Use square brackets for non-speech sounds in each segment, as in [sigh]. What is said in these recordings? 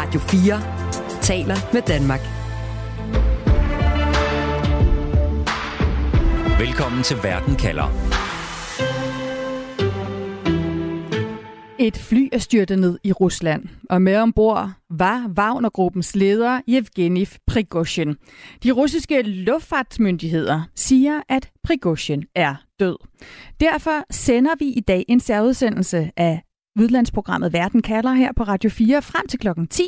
Radio 4 taler med Danmark. Velkommen til Verden kalder. Et fly er styrtet ned i Rusland, og med ombord var Wagner-gruppens leder Yevgeny Prigozhin. De russiske luftfartsmyndigheder siger, at Prigozhin er død. Derfor sender vi i dag en særudsendelse af udlandsprogrammet Verden kalder her på Radio 4 frem til klokken 10,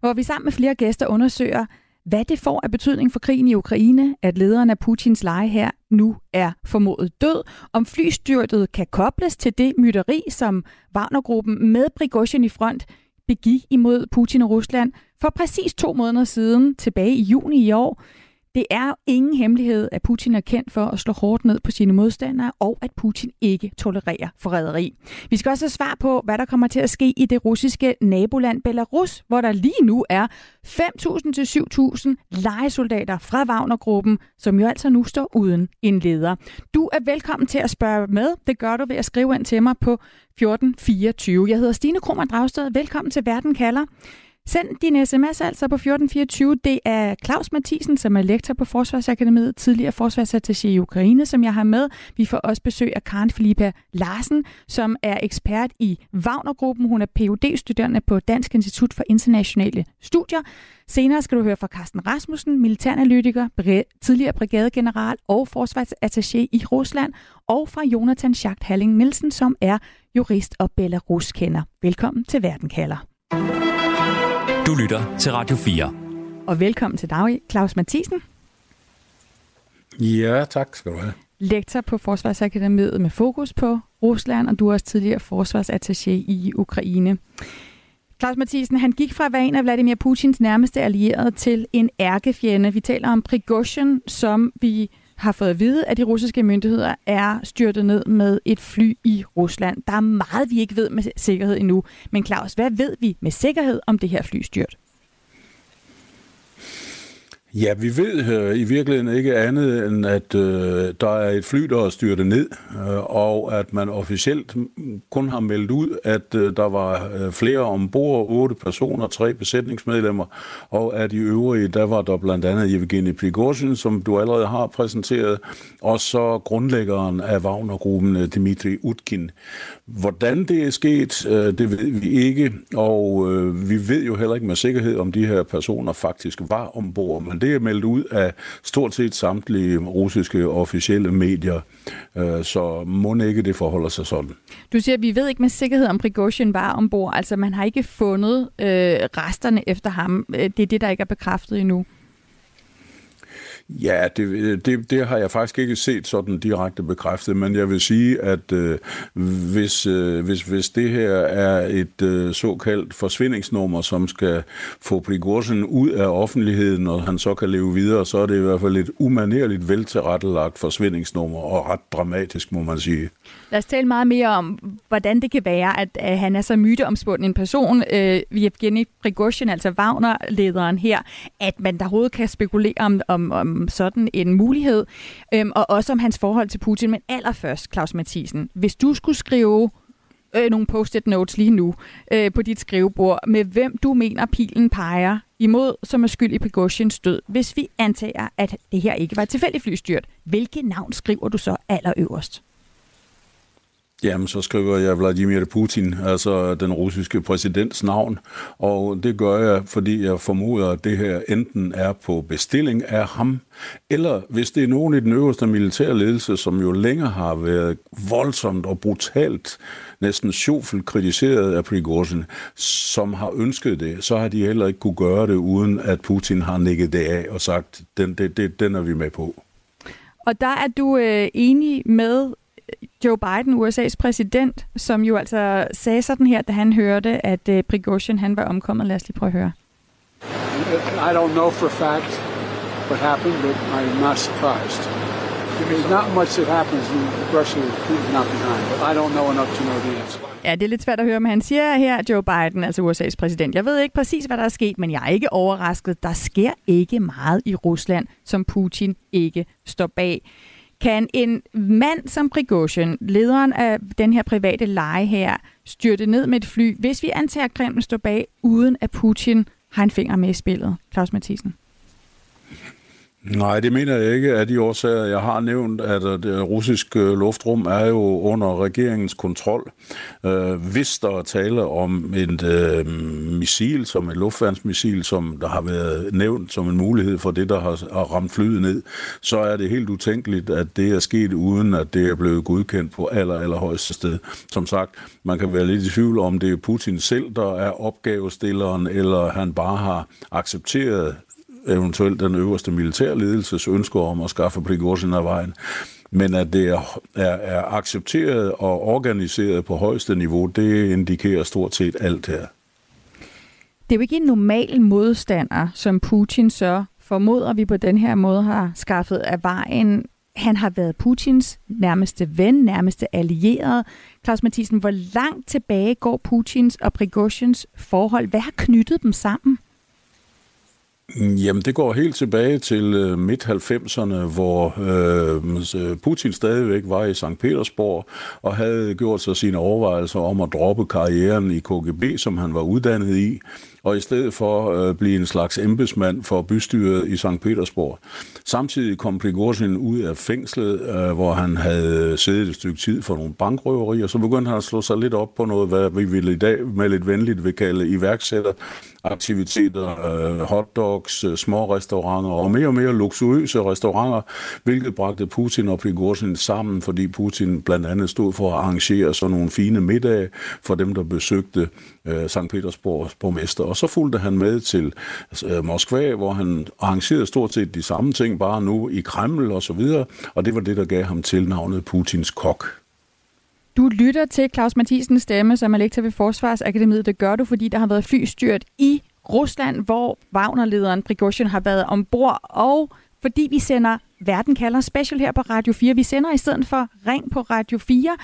hvor vi sammen med flere gæster undersøger, hvad det får af betydning for krigen i Ukraine, at lederen af Putins leje her nu er formodet død, om flystyrtet kan kobles til det mytteri, som Wagnergruppen med Prigozhin i front begik imod Putin og Rusland for præcis to måneder siden, tilbage i juni i år. Det er ingen hemmelighed, at Putin er kendt for at slå hårdt ned på sine modstandere, og at Putin ikke tolererer forræderi. Vi skal også have svar på, hvad der kommer til at ske i det russiske naboland Belarus, hvor der lige nu er 5.000-7.000 legesoldater fra Wagner-gruppen, som jo altså nu står uden en leder. Du er velkommen til at spørge med. Det gør du ved at skrive ind til mig på 1424. Jeg hedder Stine Krummer Dragsted. Velkommen til Verden kalder. Send din sms altså på 1424. Det er Claus Mathisen, som er lektor på Forsvarsakademiet, tidligere forsvarsattaché i Ukraine, som jeg har med. Vi får også besøg af Karen Filipa Larsen, som er ekspert i Wagner-gruppen. Hun er phd studerende på Dansk Institut for Internationale Studier. Senere skal du høre fra Carsten Rasmussen, militæranalytiker, tidligere brigadegeneral og forsvarsattaché i Rusland, og fra Jonathan Schacht Halling Nielsen, som er jurist og Belarus-kender. Velkommen til Verden kalder. Du lytter til Radio 4. Og velkommen til dig, Claus Mathisen. Ja, tak skal du have. Lektor på Forsvarsakademiet med fokus på Rusland, og du er også tidligere forsvarsattaché i Ukraine. Claus Mathisen, han gik fra at være en af Vladimir Putins nærmeste allierede til en ærkefjende. Vi taler om Prigozhin, som vi har fået at vide, at de russiske myndigheder er styrtet ned med et fly i Rusland. Der er meget, vi ikke ved med sikkerhed endnu. Men Claus, hvad ved vi med sikkerhed om det her flystyrt? Ja, vi ved øh, i virkeligheden ikke andet end, at øh, der er et fly, der er styrtet ned, øh, og at man officielt kun har meldt ud, at øh, der var øh, flere ombord, otte personer, tre besætningsmedlemmer, og at i øvrige, der var der blandt andet Evgeni Prigozhin, som du allerede har præsenteret, og så grundlæggeren af Wagner-gruppen, øh, Dmitri Utkin. Hvordan det er sket, øh, det ved vi ikke, og øh, vi ved jo heller ikke med sikkerhed, om de her personer faktisk var ombord, men det er meldt ud af stort set samtlige russiske officielle medier, øh, så må ikke det forholder sig sådan. Du siger, at vi ved ikke med sikkerhed, om Prigozhin var ombord. Altså, man har ikke fundet øh, resterne efter ham. Øh, det er det, der ikke er bekræftet endnu. Ja, det, øh, det, det har jeg faktisk ikke set sådan direkte bekræftet, men jeg vil sige, at øh, hvis, øh, hvis, hvis det her er et øh, såkaldt forsvindingsnummer, som skal få Prigozhin ud af offentligheden, og han så kan leve videre, så er det i hvert fald et umanerligt veltilrettelagt forsvindingsnummer, og ret dramatisk, må man sige. Lad os tale meget mere om, hvordan det kan være, at, at han er så myteomspunden en person, øh, Evgeny Prigozhin, altså Wagner-lederen her, at man der overhovedet kan spekulere om, om, om sådan en mulighed, øhm, og også om hans forhold til Putin. Men allerførst, Claus Mathisen, hvis du skulle skrive øh, nogle post-it notes lige nu øh, på dit skrivebord, med hvem du mener pilen peger imod, som er skyld i Prigozhins død, hvis vi antager, at det her ikke var et tilfældigt flystyrt, hvilke navn skriver du så allerøverst? Jamen, så skriver jeg Vladimir Putin, altså den russiske præsidents navn, og det gør jeg, fordi jeg formoder, at det her enten er på bestilling af ham, eller hvis det er nogen i den øverste militærledelse, som jo længere har været voldsomt og brutalt, næsten sjovfuldt kritiseret af Prigozhin, som har ønsket det, så har de heller ikke kunne gøre det, uden at Putin har nikket det af og sagt, den, det, det, den er vi med på. Og der er du øh, enig med Joe Biden, USA's præsident, som jo altså sagde sådan her, da han hørte, at uh, Prigozhin han var omkommet. Lad os lige prøve at høre. I don't know for a fact what happened, but I'm not surprised. There's not much that happens in Russia is not behind, I don't know enough to know the answer. Ja, det er lidt svært at høre, men han siger her, Joe Biden, altså USA's præsident, jeg ved ikke præcis, hvad der er sket, men jeg er ikke overrasket. Der sker ikke meget i Rusland, som Putin ikke står bag. Kan en mand som Prigozhin, lederen af den her private leje her, styrte ned med et fly, hvis vi antager, at Kreml står bag, uden at Putin har en finger med i spillet, Claus Mathisen? Nej, det mener jeg ikke af de årsager, jeg har nævnt, at det russiske øh, luftrum er jo under regeringens kontrol. Øh, hvis der er tale om et øh, missil, som et luftværnsmissil, som der har været nævnt som en mulighed for det, der har ramt flyet ned, så er det helt utænkeligt, at det er sket uden, at det er blevet godkendt på aller, allerhøjeste sted. Som sagt, man kan være lidt i tvivl om, det er Putin selv, der er opgavestilleren, eller han bare har accepteret eventuelt den øverste militærledelses ønsker om at skaffe Prigozhin af vejen, men at det er, er, er accepteret og organiseret på højeste niveau, det indikerer stort set alt her. Det er jo ikke en normal modstander, som Putin så formoder, vi på den her måde har skaffet af vejen. Han har været Putins nærmeste ven, nærmeste allierede. Claus Mathisen, hvor langt tilbage går Putins og Prigozhins forhold? Hvad har knyttet dem sammen? Jamen, det går helt tilbage til øh, midt-90'erne, hvor øh, øh, Putin stadigvæk var i St. Petersborg og havde gjort sig sine overvejelser om at droppe karrieren i KGB, som han var uddannet i, og i stedet for øh, blive en slags embedsmand for bystyret i St. Petersborg. Samtidig kom Prigozhin ud af fængslet, øh, hvor han havde siddet et stykke tid for nogle bankrøverier, så begyndte han at slå sig lidt op på noget, hvad vi vil i dag med lidt venligt vil kalde iværksætter aktiviteter, øh, hotdogs, øh, små restauranter og mere og mere luksuriøse restauranter, hvilket bragte Putin og Prigozhin sammen, fordi Putin blandt andet stod for at arrangere sådan nogle fine middage for dem, der besøgte øh, St. Petersborgs borgmester. Og så fulgte han med til altså, øh, Moskva, hvor han arrangerede stort set de samme ting, bare nu i Kreml og så videre, og det var det, der gav ham tilnavnet Putins kok. Du lytter til Claus Mathisens stemme, som er lektor ved Forsvarsakademiet. Det gør du, fordi der har været flystyrt i Rusland, hvor Wagner-lederen Prigozhin har været ombord, og fordi vi sender Verden kalder special her på Radio 4. Vi sender i stedet for Ring på Radio 4.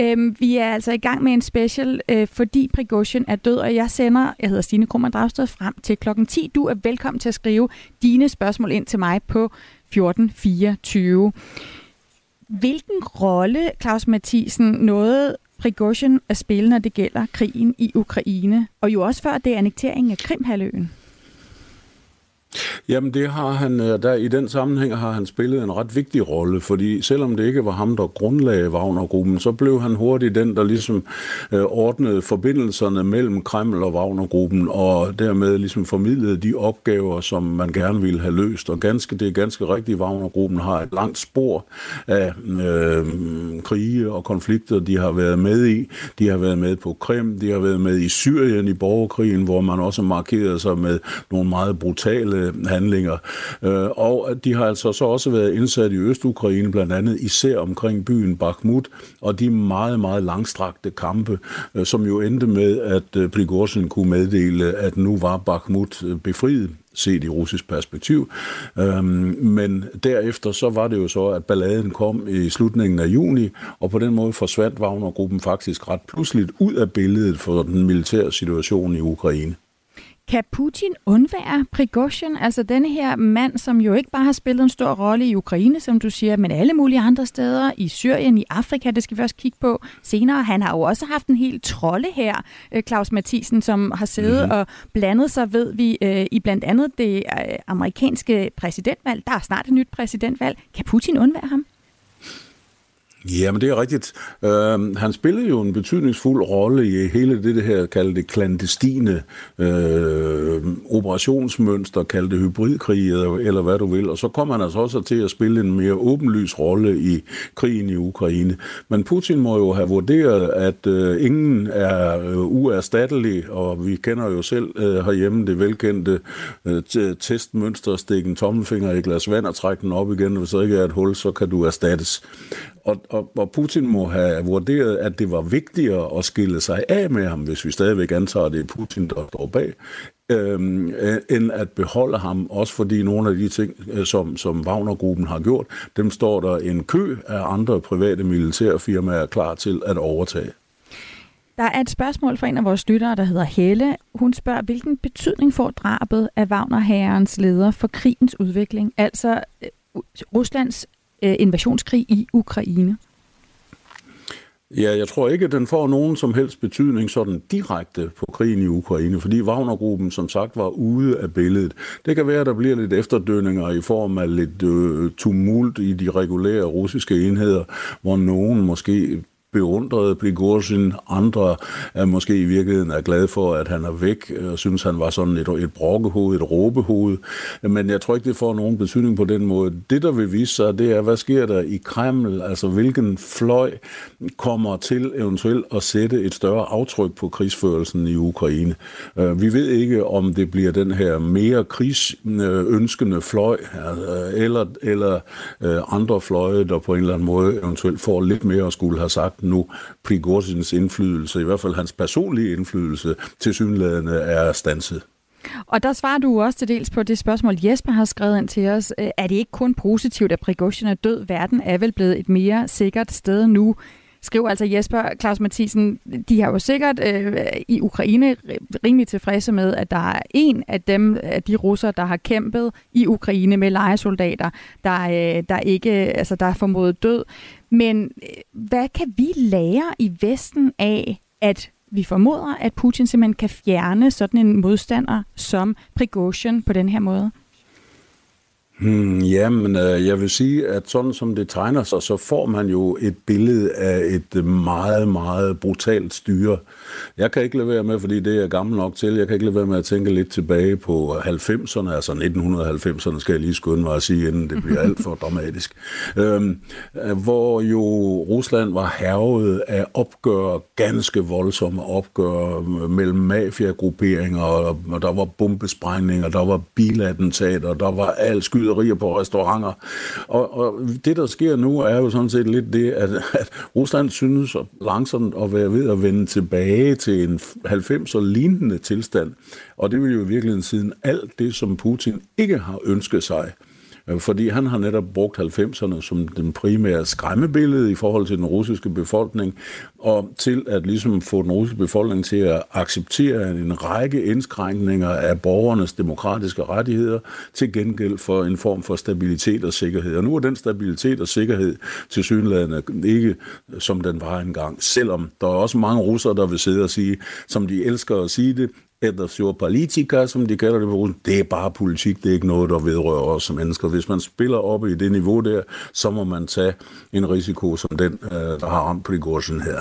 Øhm, vi er altså i gang med en special, øh, fordi Prigozhin er død, og jeg sender, jeg hedder Stine Krummer Dragsted, frem til klokken 10. Du er velkommen til at skrive dine spørgsmål ind til mig på 1424. Hvilken rolle, Claus Mathisen, noget Prigozhin at spille, når det gælder krigen i Ukraine, og jo også før det er annekteringen af Krimhaløen? Jamen det har han, øh, der i den sammenhæng har han spillet en ret vigtig rolle, fordi selvom det ikke var ham, der grundlagde Wagnergruppen, så blev han hurtigt den, der ligesom øh, ordnede forbindelserne mellem Kreml og Wagnergruppen, og dermed ligesom formidlede de opgaver, som man gerne ville have løst. Og ganske, det er ganske rigtigt, Wagnergruppen har et langt spor af øh, krige og konflikter, de har været med i. De har været med på Krim, de har været med i Syrien i borgerkrigen, hvor man også markerede sig med nogle meget brutale handlinger. Øh, og de har altså så også været indsat i Øst-Ukraine, blandt andet især omkring byen Bakhmut, og de meget, meget langstrakte kampe, øh, som jo endte med, at øh, Prigozhin kunne meddele, at nu var Bakhmut øh, befriet set i russisk perspektiv. Øhm, men derefter så var det jo så, at balladen kom i slutningen af juni, og på den måde forsvandt Wagner-gruppen faktisk ret pludseligt ud af billedet for den militære situation i Ukraine. Kan Putin undvære Prigozhin, altså denne her mand, som jo ikke bare har spillet en stor rolle i Ukraine, som du siger, men alle mulige andre steder, i Syrien, i Afrika, det skal vi også kigge på senere. Han har jo også haft en helt trolde her, øh, Claus Mathisen, som har siddet mm-hmm. og blandet sig, ved vi, øh, i blandt andet det øh, amerikanske præsidentvalg. Der er snart et nyt præsidentvalg. Kan Putin undvære ham? Ja, men det er rigtigt. Øh, han spillede jo en betydningsfuld rolle i hele det, det her kaldte klandestine øh, operationsmønster, kaldte hybridkrig, eller, eller hvad du vil. Og så kom han altså også til at spille en mere åbenlys rolle i krigen i Ukraine. Men Putin må jo have vurderet, at øh, ingen er øh, uerstattelig, og vi kender jo selv øh, herhjemme det velkendte øh, testmønster, stikke en tommelfinger i et glas vand og trække den op igen. Hvis der ikke er et hul, så kan du erstattes. Og, og, og Putin må have vurderet, at det var vigtigere at skille sig af med ham, hvis vi stadigvæk antager, at det er Putin, der står bag, øhm, øh, end at beholde ham, også fordi nogle af de ting, øh, som, som Wagner-gruppen har gjort, dem står der en kø af andre private militærfirmaer klar til at overtage. Der er et spørgsmål fra en af vores lyttere, der hedder Helle. Hun spørger, hvilken betydning får drabet af Wagner-herrens leder for krigens udvikling, altså øh, Ruslands øh, invasionskrig i Ukraine? Ja, jeg tror ikke, at den får nogen som helst betydning sådan direkte på krigen i Ukraine, fordi Wagnergruppen som sagt var ude af billedet. Det kan være, at der bliver lidt efterdønninger i form af lidt øh, tumult i de regulære russiske enheder, hvor nogen måske beundrede Prigozhin. Andre er måske i virkeligheden er glade for, at han er væk, og synes, han var sådan et, et brokkehoved, et råbehoved. Men jeg tror ikke, det får nogen betydning på den måde. Det, der vil vise sig, det er, hvad sker der i Kreml? Altså, hvilken fløj kommer til eventuelt at sætte et større aftryk på krigsførelsen i Ukraine? Øh, vi ved ikke, om det bliver den her mere krigsønskende fløj, øh, eller, eller øh, andre fløje, der på en eller anden måde eventuelt får lidt mere at skulle have sagt nu Prigozhins indflydelse, i hvert fald hans personlige indflydelse, til synlædende er stanset. Og der svarer du også til dels på det spørgsmål, Jesper har skrevet ind til os. Øh, er det ikke kun positivt, at Prigozhin er død? Verden er vel blevet et mere sikkert sted nu? Skriver altså Jesper Claus Mathisen, de har jo sikkert øh, i Ukraine rimelig tilfredse med, at der er en af dem, af de russere, der har kæmpet i Ukraine med lejesoldater, der, øh, der ikke altså der er formodet død. Men øh, hvad kan vi lære i Vesten af, at vi formoder, at Putin simpelthen kan fjerne sådan en modstander som Prigozhin på den her måde? Hmm, jamen, øh, jeg vil sige, at sådan som det tegner sig, så får man jo et billede af et meget, meget brutalt styre. Jeg kan ikke lade være med, fordi det er jeg gammel nok til, jeg kan ikke lade være med at tænke lidt tilbage på 90'erne, altså 1990'erne skal jeg lige skynde mig at sige, inden det bliver alt for dramatisk. Øhm, hvor jo Rusland var hervet af opgør, ganske voldsomme opgør øh, mellem mafiagrupperinger, og der var bombesprængninger, der var bilattentater, der var alt skyder skyderier på restauranter. Og, og det, der sker nu, er jo sådan set lidt det, at, at Rusland synes langsomt at være ved at vende tilbage til en 90'er lignende tilstand. Og det vil jo i virkeligheden siden alt det, som Putin ikke har ønsket sig, Øh, fordi han har netop brugt 90'erne som den primære skræmmebillede i forhold til den russiske befolkning, og til at ligesom få den russiske befolkning til at acceptere en række indskrænkninger af borgernes demokratiske rettigheder til gengæld for en form for stabilitet og sikkerhed. Og nu er den stabilitet og sikkerhed til synlædende ikke som den var engang, selvom der er også mange russere, der vil sidde og sige, som de elsker at sige det, eller sur politika, som de kalder det på det er bare politik, det er ikke noget, der vedrører os som mennesker. Hvis man spiller op i det niveau der, så må man tage en risiko som den, øh, der har ramt Prigozhin her.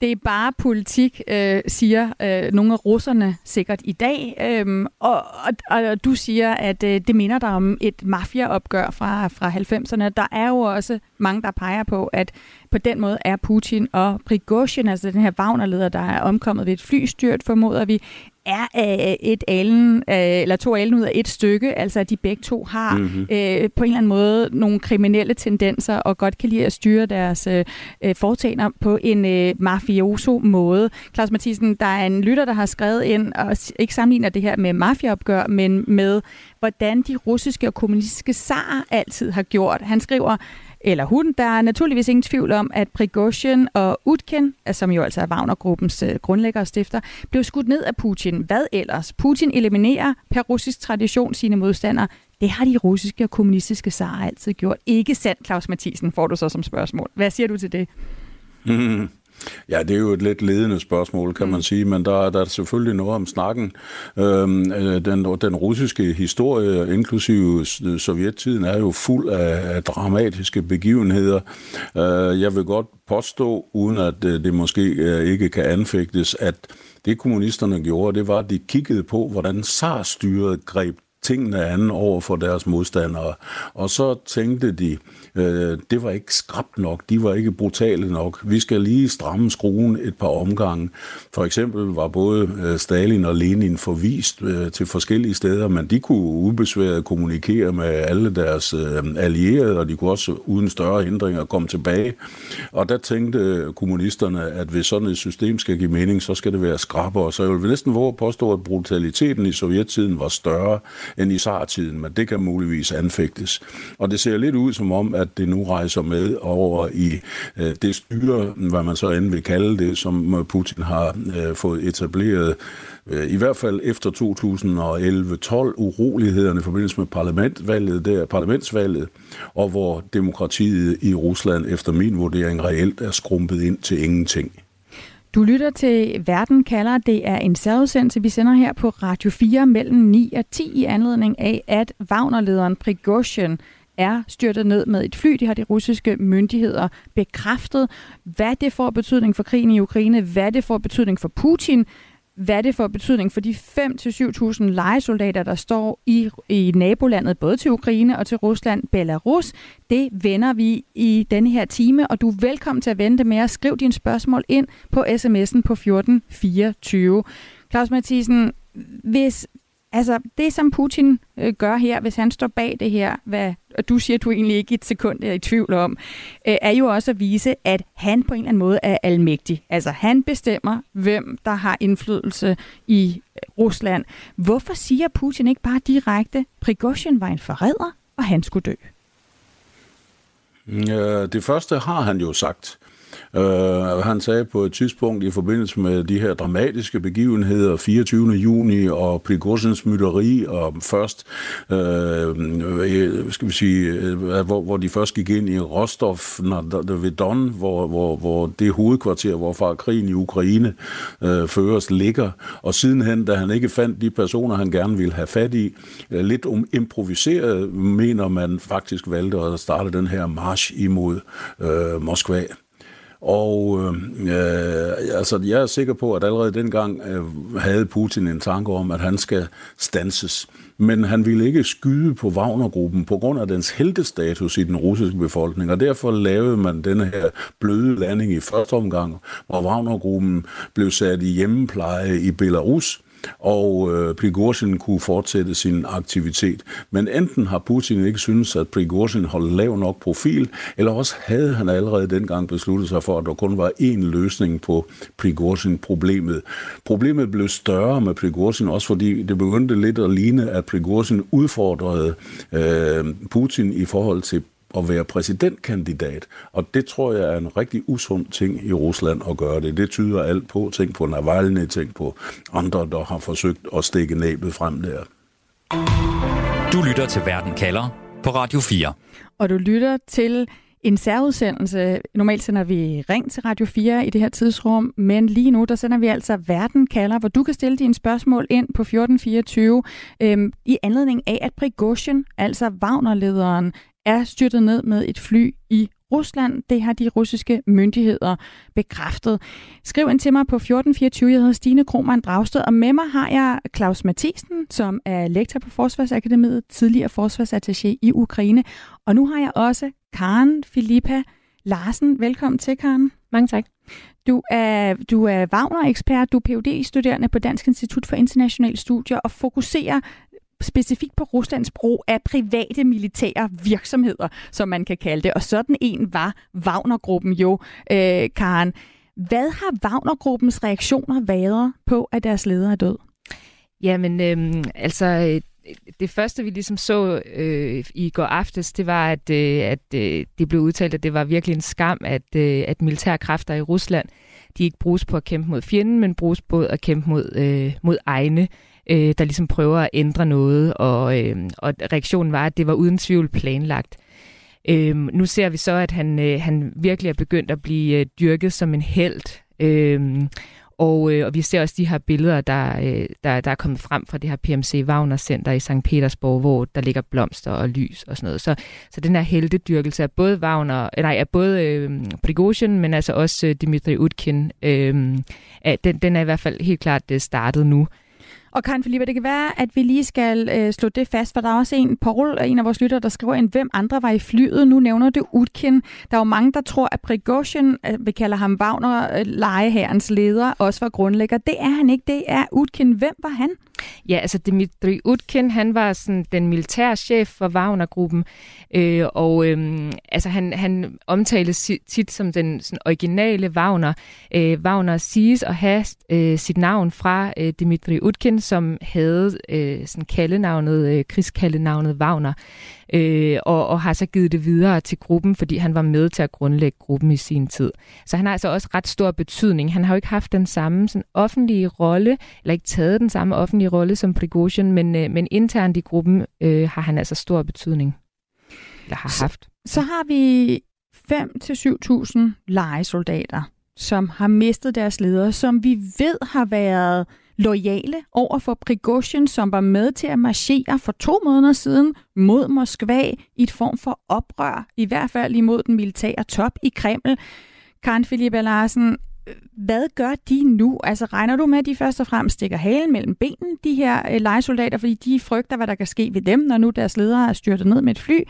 Det er bare politik, øh, siger øh, nogle af russerne sikkert i dag. Øhm, og, og, og du siger, at øh, det minder dig om et mafiaopgør fra, fra 90'erne. Der er jo også mange, der peger på, at på den måde er Putin og Prigozhin, altså den her Wagner-leder, der er omkommet ved et flystyrt, formoder vi, er øh, et alen, øh, eller to alen ud af et stykke, altså at de begge to har mm-hmm. øh, på en eller anden måde nogle kriminelle tendenser, og godt kan lide at styre deres øh, foretagender på en øh, mafioso måde. Claus Mathisen, der er en lytter, der har skrevet ind, og ikke sammenligner det her med mafiaopgør, men med, hvordan de russiske og kommunistiske zar altid har gjort. Han skriver, eller hun. Der er naturligvis ingen tvivl om, at Prigozhin og Utkin, som jo altså er Wagner-gruppens øh, grundlægger og stifter, blev skudt ned af Putin. Hvad ellers? Putin eliminerer per russisk tradition sine modstandere. Det har de russiske og kommunistiske sager altid gjort. Ikke sandt, Claus Mathisen, får du så som spørgsmål. Hvad siger du til det? Mm. [laughs] Ja, det er jo et lidt ledende spørgsmål, kan mm. man sige, men der, der er selvfølgelig noget om snakken. Øhm, øh, den, den russiske historie, inklusive sovjettiden, er jo fuld af, af dramatiske begivenheder. Øh, jeg vil godt påstå, uden at øh, det måske øh, ikke kan anfægtes, at det kommunisterne gjorde, det var, at de kiggede på, hvordan SAR-styret greb tingene an over for deres modstandere. Og så tænkte de, øh, det var ikke skrabt nok, de var ikke brutale nok. Vi skal lige stramme skruen et par omgange. For eksempel var både øh, Stalin og Lenin forvist øh, til forskellige steder, men de kunne ubesværet kommunikere med alle deres øh, allierede, og de kunne også uden større hindringer komme tilbage. Og der tænkte øh, kommunisterne, at hvis sådan et system skal give mening, så skal det være skrabber. Så jeg vil næsten våge at påstå, at brutaliteten i sovjettiden var større end i SAR-tiden, men det kan muligvis anfægtes. Og det ser lidt ud som om, at det nu rejser med over i øh, det styre, hvad man så end vil kalde det, som øh, Putin har øh, fået etableret øh, i hvert fald efter 2011-12 urolighederne i forbindelse med parlamentvalget, der, parlamentsvalget, og hvor demokratiet i Rusland efter min vurdering reelt er skrumpet ind til ingenting. Du lytter til Verden kalder. Det er en særudsendelse, vi sender her på Radio 4 mellem 9 og 10 i anledning af, at Wagner-lederen Prigozhin er styrtet ned med et fly. Det har de russiske myndigheder bekræftet. Hvad det får betydning for krigen i Ukraine, hvad det får betydning for Putin, hvad det får betydning for de 5-7.000 legesoldater, der står i, i nabolandet, både til Ukraine og til Rusland, Belarus. Det vender vi i denne her time, og du er velkommen til at vente med at skrive dine spørgsmål ind på sms'en på 1424. Claus Mathisen, hvis Altså, det som Putin øh, gør her, hvis han står bag det her, hvad og du siger, du egentlig ikke et sekund er i tvivl om, øh, er jo også at vise, at han på en eller anden måde er almægtig. Altså, han bestemmer, hvem der har indflydelse i øh, Rusland. Hvorfor siger Putin ikke bare direkte, Prigozhin var en forræder, og han skulle dø? Ja, det første har han jo sagt. Uh, han sagde på et tidspunkt i forbindelse med de her dramatiske begivenheder, 24. juni og Prigozhins mytteri, og først, uh, skal vi sige, uh, hvor, hvor de først gik ind i Rostov ved Don, hvor, hvor, hvor det hovedkvarter, hvorfra krigen i Ukraine uh, føres, ligger. Og sidenhen, da han ikke fandt de personer, han gerne ville have fat i, uh, lidt om improviseret, mener man faktisk valgte at starte den her march imod uh, Moskva. Og øh, øh, altså, jeg er sikker på, at allerede dengang øh, havde Putin en tanke om, at han skal stanses. Men han ville ikke skyde på Wagnergruppen på grund af dens heltestatus i den russiske befolkning, og derfor lavede man denne her bløde landing i første omgang, hvor Wagnergruppen blev sat i hjemmepleje i Belarus, og øh, Prigozhin kunne fortsætte sin aktivitet. Men enten har Putin ikke synes, at Prigozhin holdt lav nok profil, eller også havde han allerede dengang besluttet sig for, at der kun var én løsning på Prigozhin-problemet. Problemet blev større med Prigozhin, også fordi det begyndte lidt at ligne, at Prigozhin udfordrede øh, Putin i forhold til at være præsidentkandidat. Og det tror jeg er en rigtig usund ting i Rusland at gøre det. Det tyder alt på. Tænk på Navalny, tænk på andre, der har forsøgt at stikke næbet frem der. Du lytter til Verden kalder på Radio 4. Og du lytter til en særudsendelse. Normalt sender vi Ring til Radio 4 i det her tidsrum, men lige nu der sender vi altså Verden kalder, hvor du kan stille dine spørgsmål ind på 1424 øhm, i anledning af, at Prigozhin, altså Wagner-lederen, er styrtet ned med et fly i Rusland. Det har de russiske myndigheder bekræftet. Skriv ind til mig på 1424. Jeg hedder Stine Krohmann Dragsted, og med mig har jeg Claus Mathisen, som er lektor på Forsvarsakademiet, tidligere forsvarsattaché i Ukraine. Og nu har jeg også Karen Filippa Larsen. Velkommen til, Karen. Mange tak. Du er, du er Wagner-ekspert, du er phd studerende på Dansk Institut for Internationale Studier og fokuserer specifikt på Ruslands brug af private militære virksomheder, som man kan kalde det. Og sådan en var Wagner-gruppen jo, øh, Karen. Hvad har Wagner-gruppens reaktioner været på, at deres leder er død? Jamen, øhm, altså, øh, altså det første, vi ligesom så øh, i går aftes, det var, at, øh, at øh, det blev udtalt, at det var virkelig en skam, at, øh, at militærkræfter i Rusland, de ikke bruges på at kæmpe mod fjenden, men bruges på at kæmpe mod, øh, mod egne øh, der ligesom prøver at ændre noget, og, øh, og reaktionen var, at det var uden tvivl planlagt. Øh, nu ser vi så, at han, øh, han virkelig er begyndt at blive øh, dyrket som en held. Øh, og, øh, og vi ser også de her billeder, der, øh, der, der er kommet frem fra det her PMC Wagner Center i St. Petersborg, hvor der ligger blomster og lys og sådan noget. Så, så den her heldedyrkelse af både Wagner, øh, nej, af både øh, Prigozhin, men altså også øh, Dmitry Utkin, øh, den, den er i hvert fald helt klart øh, startet nu. Og Karen Felipe, det kan være, at vi lige skal øh, slå det fast, for der er også en, Paul, en af vores lyttere, der skriver ind, hvem andre var i flyet. Nu nævner det Utkin. Der er jo mange, der tror, at Prigozhin, øh, vi kalder ham Wagner, øh, legeherrens leder, også var grundlægger. Det er han ikke, det er Utkin. Hvem var han? Ja, altså Dmitri Utkin, han var sådan den militære chef for Wagner-gruppen, øh, og øh, altså han, han omtales tit som den sådan originale Wagner. Øh, Wagner siges at have øh, sit navn fra øh, Dmitri Utkin, som havde øh, sådan kaldenavnet, øh, krigskaldenavnet Wagner øh, og, og har så givet det videre til gruppen, fordi han var med til at grundlægge gruppen i sin tid. Så han har altså også ret stor betydning. Han har jo ikke haft den samme sådan, offentlige rolle, eller ikke taget den samme offentlige rolle som Prigozhin, men, øh, men internt i gruppen øh, har han altså stor betydning, eller har haft. Så, har vi 5-7.000 legesoldater, som har mistet deres ledere, som vi ved har været lojale over for Prigozhin, som var med til at marchere for to måneder siden mod Moskva i et form for oprør, i hvert fald imod den militære top i Kreml. Karen Philippe Larsen, hvad gør de nu? Altså regner du med, at de først og fremmest stikker halen mellem benene, de her øh, legesoldater, fordi de frygter, hvad der kan ske ved dem, når nu deres ledere er styrtet ned med et fly?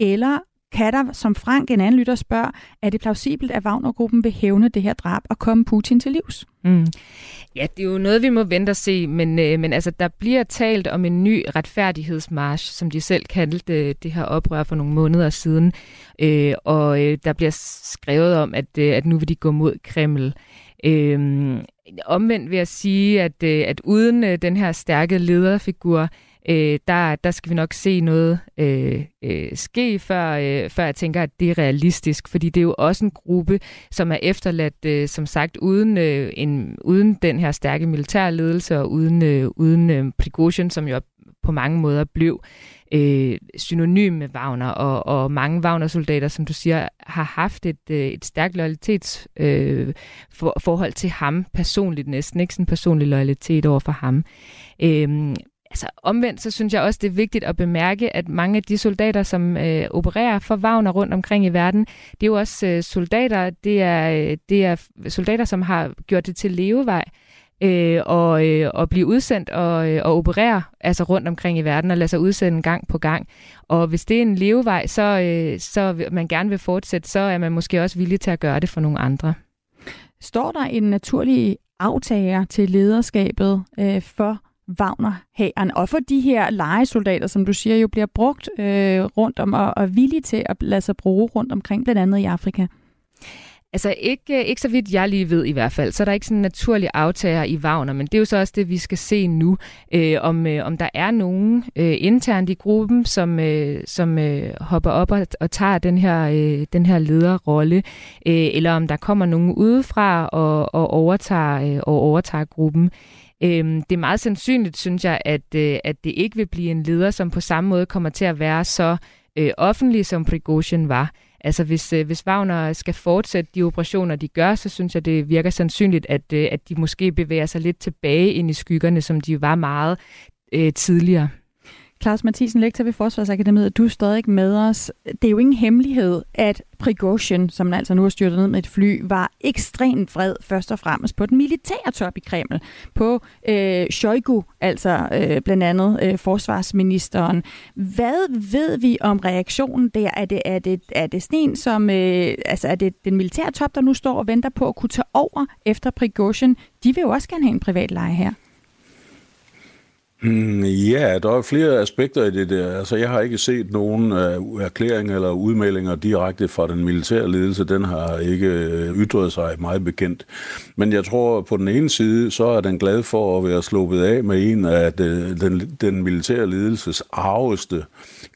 Eller kan der, som Frank, en anden lytter, spørger, er det plausibelt, at Wagner-gruppen vil hævne det her drab og komme Putin til livs? Mm. Ja, det er jo noget, vi må vente og se, men, øh, men altså, der bliver talt om en ny retfærdighedsmarsch, som de selv kaldte øh, det her oprør for nogle måneder siden, øh, og øh, der bliver skrevet om, at, øh, at nu vil de gå mod Kreml. Øh, omvendt vil jeg sige, at, øh, at uden øh, den her stærke lederfigur, øh, der, der skal vi nok se noget øh, øh, ske, før, øh, før jeg tænker, at det er realistisk. Fordi det er jo også en gruppe, som er efterladt, øh, som sagt, uden, øh, en, uden den her stærke militærledelse og uden, øh, uden øh, Prigozhin, som jo på mange måder blev øh, synonym med Wagner, og, og mange Wagner-soldater, som du siger, har haft et, øh, et stærkt lojalitetsforhold øh, for, forhold til ham personligt næsten, ikke sådan en personlig loyalitet over for ham. Øh, Altså omvendt, så synes jeg også, det er vigtigt at bemærke, at mange af de soldater, som øh, opererer for Wagner rundt omkring i verden, det er jo også øh, soldater, det er, øh, det er soldater, som har gjort det til levevej øh, og, øh, og blive udsendt og, øh, og operere altså rundt omkring i verden og lade sig udsende gang på gang. Og hvis det er en levevej, så, øh, så man gerne vil fortsætte, så er man måske også villig til at gøre det for nogle andre. Står der en naturlig aftager til lederskabet øh, for Wagner-hæren, og for de her legesoldater, som du siger, jo bliver brugt øh, rundt om og, og villige til at lade sig bruge rundt omkring, blandt andet i Afrika. Altså ikke, øh, ikke så vidt jeg lige ved i hvert fald, så er der ikke sådan en naturlig aftager i Wagner, men det er jo så også det, vi skal se nu, øh, om, øh, om der er nogen øh, internt i gruppen, som, øh, som øh, hopper op og, og tager den her, øh, den her lederrolle, øh, eller om der kommer nogen udefra og, og, overtager, øh, og overtager gruppen. Øhm, det er meget sandsynligt, synes jeg, at, øh, at det ikke vil blive en leder, som på samme måde kommer til at være så øh, offentlig, som Prigozhin var. Altså hvis, øh, hvis Wagner skal fortsætte de operationer, de gør, så synes jeg, det virker sandsynligt, at, øh, at de måske bevæger sig lidt tilbage ind i skyggerne, som de var meget øh, tidligere. Claus Mathisen, lektor ved Forsvarsakademiet, du er stadig med os. Det er jo ingen hemmelighed, at Prigozhin, som altså nu har styrtet ned med et fly, var ekstremt vred først og fremmest på den militære top i Kreml, på øh, Shoigu, altså øh, blandt andet øh, forsvarsministeren. Hvad ved vi om reaktionen der? Er det, er det, er det sten, som, øh, altså er det den militære top, der nu står og venter på at kunne tage over efter Prigozhin? De vil jo også gerne have en privat leje her. Mm, ja, der er flere aspekter i det der. Altså, jeg har ikke set nogen uh, erklæringer eller udmeldinger direkte fra den militære ledelse. Den har ikke øh, ytret sig meget bekendt. Men jeg tror, på den ene side, så er den glad for at være sluppet af med en af de, den, den militære ledelses arveste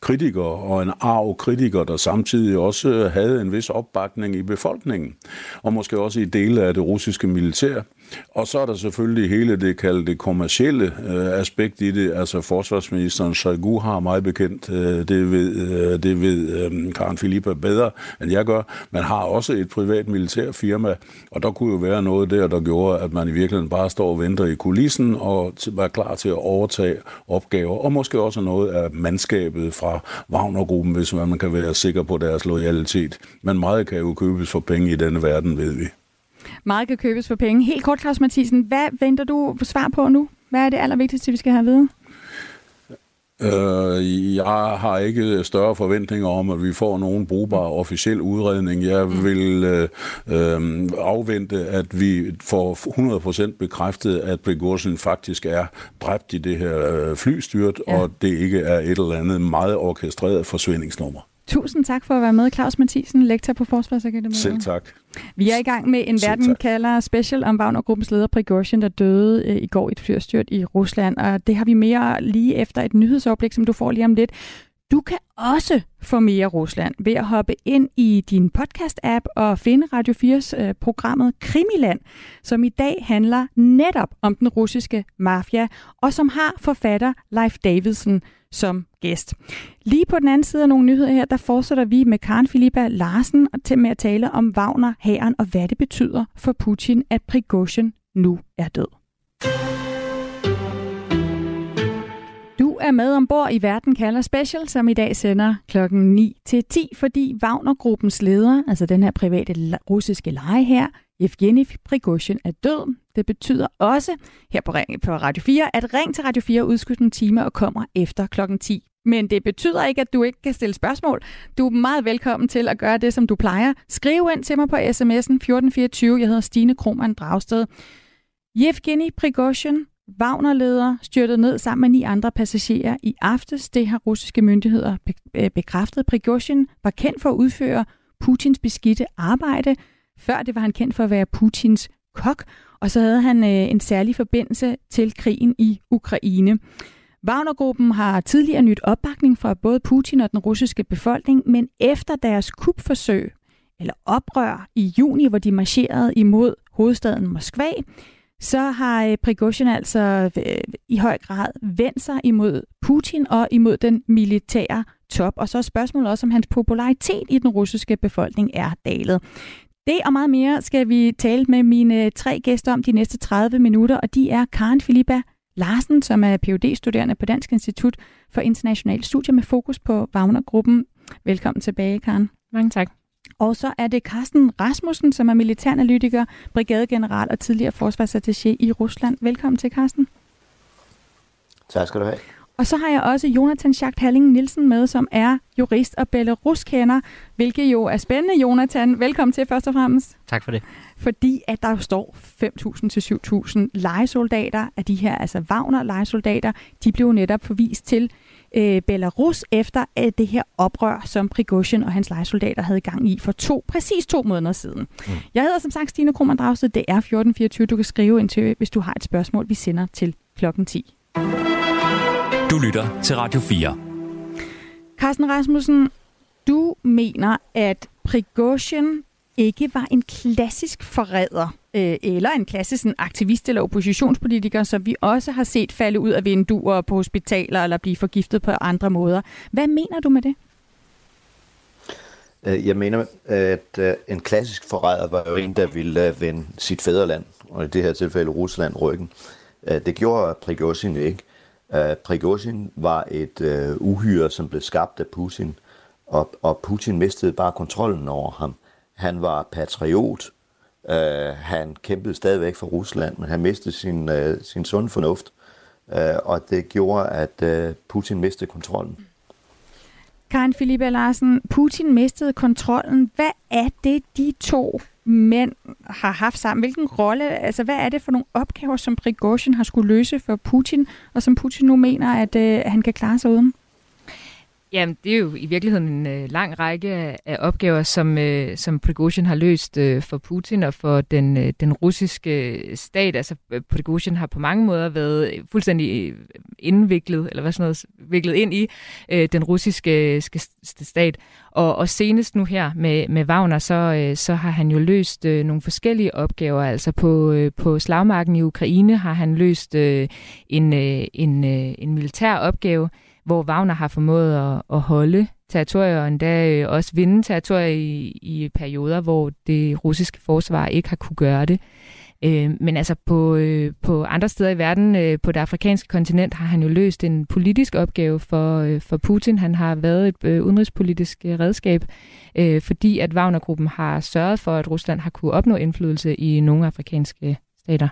kritikere, og en arv kritiker, der samtidig også havde en vis opbakning i befolkningen, og måske også i dele af det russiske militær. Og så er der selvfølgelig hele det kaldte kommercielle øh, aspekt i det. Altså forsvarsministeren Shoigu har meget bekendt, øh, det ved, øh, det ved øh, Karen Filippa bedre, end jeg gør. Man har også et privat militær firma, og der kunne jo være noget der, der gjorde, at man i virkeligheden bare står og venter i kulissen og var klar til at overtage opgaver, og måske også noget af mandskabet fra Wagnergruppen, hvis man kan være sikker på deres loyalitet. Men meget kan jo købes for penge i denne verden, ved vi. Meget kan købes for penge. Helt kort, Claus Mathisen, hvad venter du svar på nu? Hvad er det allervigtigste, vi skal have at vide? Øh, jeg har ikke større forventninger om, at vi får nogen brugbar officiel udredning. Jeg mm. vil øh, øh, afvente, at vi får 100% bekræftet, at Prigozhin faktisk er dræbt i det her øh, flystyrt, ja. og det ikke er et eller andet meget orkestreret forsvindingsnummer. Tusind tak for at være med, Claus Mathisen, lektor på Forsvarsakademiet. Selv tak. Vi er i gang med en verden kalder special om Wagner-gruppens leder Prigozhin, der døde øh, i går i et flystyrt i Rusland. Og det har vi mere lige efter et nyhedsoverblik, som du får lige om lidt. Du kan også få mere Rusland ved at hoppe ind i din podcast-app og finde Radio 4's øh, programmet Krimiland, som i dag handler netop om den russiske mafia, og som har forfatter Leif Davidsen som gæst. Lige på den anden side af nogle nyheder her, der fortsætter vi med Karen Filippa Larsen til med at tale om Wagner, hæren og hvad det betyder for Putin, at Prigozhin nu er død. Du er med ombord i Verden kalder Special, som i dag sender klokken 9 til 10, fordi Wagner-gruppens leder, altså den her private russiske leje her, Evgeni Prigozhin er død. Det betyder også her på, på Radio 4, at Ring til Radio 4 udskyder en time og kommer efter klokken 10. Men det betyder ikke, at du ikke kan stille spørgsmål. Du er meget velkommen til at gøre det, som du plejer. Skriv ind til mig på sms'en 1424. Jeg hedder Stine Krohmann Dragsted. Yevgeni Prigozhin, Wagner-leder, styrtede ned sammen med ni andre passagerer i aftes. Det har russiske myndigheder øh, bekræftet. Prigozhin var kendt for at udføre Putins beskidte arbejde – før det var han kendt for at være Putins kok, og så havde han øh, en særlig forbindelse til krigen i Ukraine. Wagnergruppen har tidligere nyt opbakning fra både Putin og den russiske befolkning, men efter deres kupforsøg, eller oprør i juni, hvor de marcherede imod hovedstaden Moskva, så har øh, Prigozhin altså øh, i høj grad vendt sig imod Putin og imod den militære top. Og så er spørgsmålet også, om hans popularitet i den russiske befolkning er dalet. Det og meget mere skal vi tale med mine tre gæster om de næste 30 minutter, og de er Karen Filippa Larsen, som er phd studerende på Dansk Institut for Internationale Studier med fokus på Wagner-gruppen. Velkommen tilbage, Karen. Mange tak. Og så er det Carsten Rasmussen, som er militæranalytiker, brigadegeneral og tidligere forsvarsattaché i Rusland. Velkommen til, Carsten. Tak skal du have. Og så har jeg også Jonathan Schacht Halling Nielsen med, som er jurist og Belarus-kender, hvilket jo er spændende, Jonathan. Velkommen til først og fremmest. Tak for det. Fordi at der står 5.000 til 7.000 legesoldater af de her, altså Wagner-legesoldater, de blev netop forvist til øh, Belarus efter øh, det her oprør, som Prigozhin og hans legesoldater havde gang i for to, præcis to måneder siden. Mm. Jeg hedder som sagt Stine Krohmann Dragsted. Det er 1424. Du kan skrive ind til, hvis du har et spørgsmål, vi sender til klokken 10. Du lytter til Radio 4. Carsten Rasmussen, du mener, at Prigozhin ikke var en klassisk forræder, øh, eller en klassisk en aktivist eller oppositionspolitiker, som vi også har set falde ud af vinduer på hospitaler eller blive forgiftet på andre måder. Hvad mener du med det? Øh, jeg mener, at øh, en klassisk forræder var jo en, der ville øh, vende sit fædreland, og i det her tilfælde Rusland, ryggen. Det gjorde Prigozhin ikke. Uh, Prigozhin var et uh, uhyre, som blev skabt af Putin, og, og Putin mistede bare kontrollen over ham. Han var patriot, uh, han kæmpede stadigvæk for Rusland, men han mistede sin, uh, sin sund fornuft, uh, og det gjorde, at uh, Putin mistede kontrollen. Karen Philippa Larsen, Putin mistede kontrollen. Hvad er det, de to mænd har haft sammen? Hvilken rolle, altså hvad er det for nogle opgaver, som Prigozhin har skulle løse for Putin, og som Putin nu mener, at øh, han kan klare sig uden? Jamen, det er jo i virkeligheden en øh, lang række af, opgaver, som, øh, som Prigozhin har løst øh, for Putin og for den, øh, den russiske øh, stat. Altså, øh, Prigozhin har på mange måder været øh, fuldstændig indviklet, eller hvad sådan noget, viklet ind i øh, den russiske stat. Og, og senest nu her med, med Wagner, så, øh, så har han jo løst øh, nogle forskellige opgaver. Altså på, øh, på slagmarken i Ukraine har han løst øh, en, øh, en, øh, en militær opgave, hvor Wagner har formået at, at holde territorier, og endda øh, også vinde territorier i, i perioder, hvor det russiske forsvar ikke har kunne gøre det. Øh, men altså på, øh, på andre steder i verden, øh, på det afrikanske kontinent, har han jo løst en politisk opgave for, øh, for Putin. Han har været et udenrigspolitisk redskab, fordi at Wagner-gruppen har sørget for, at Rusland har kunne opnå indflydelse i nogle afrikanske stater.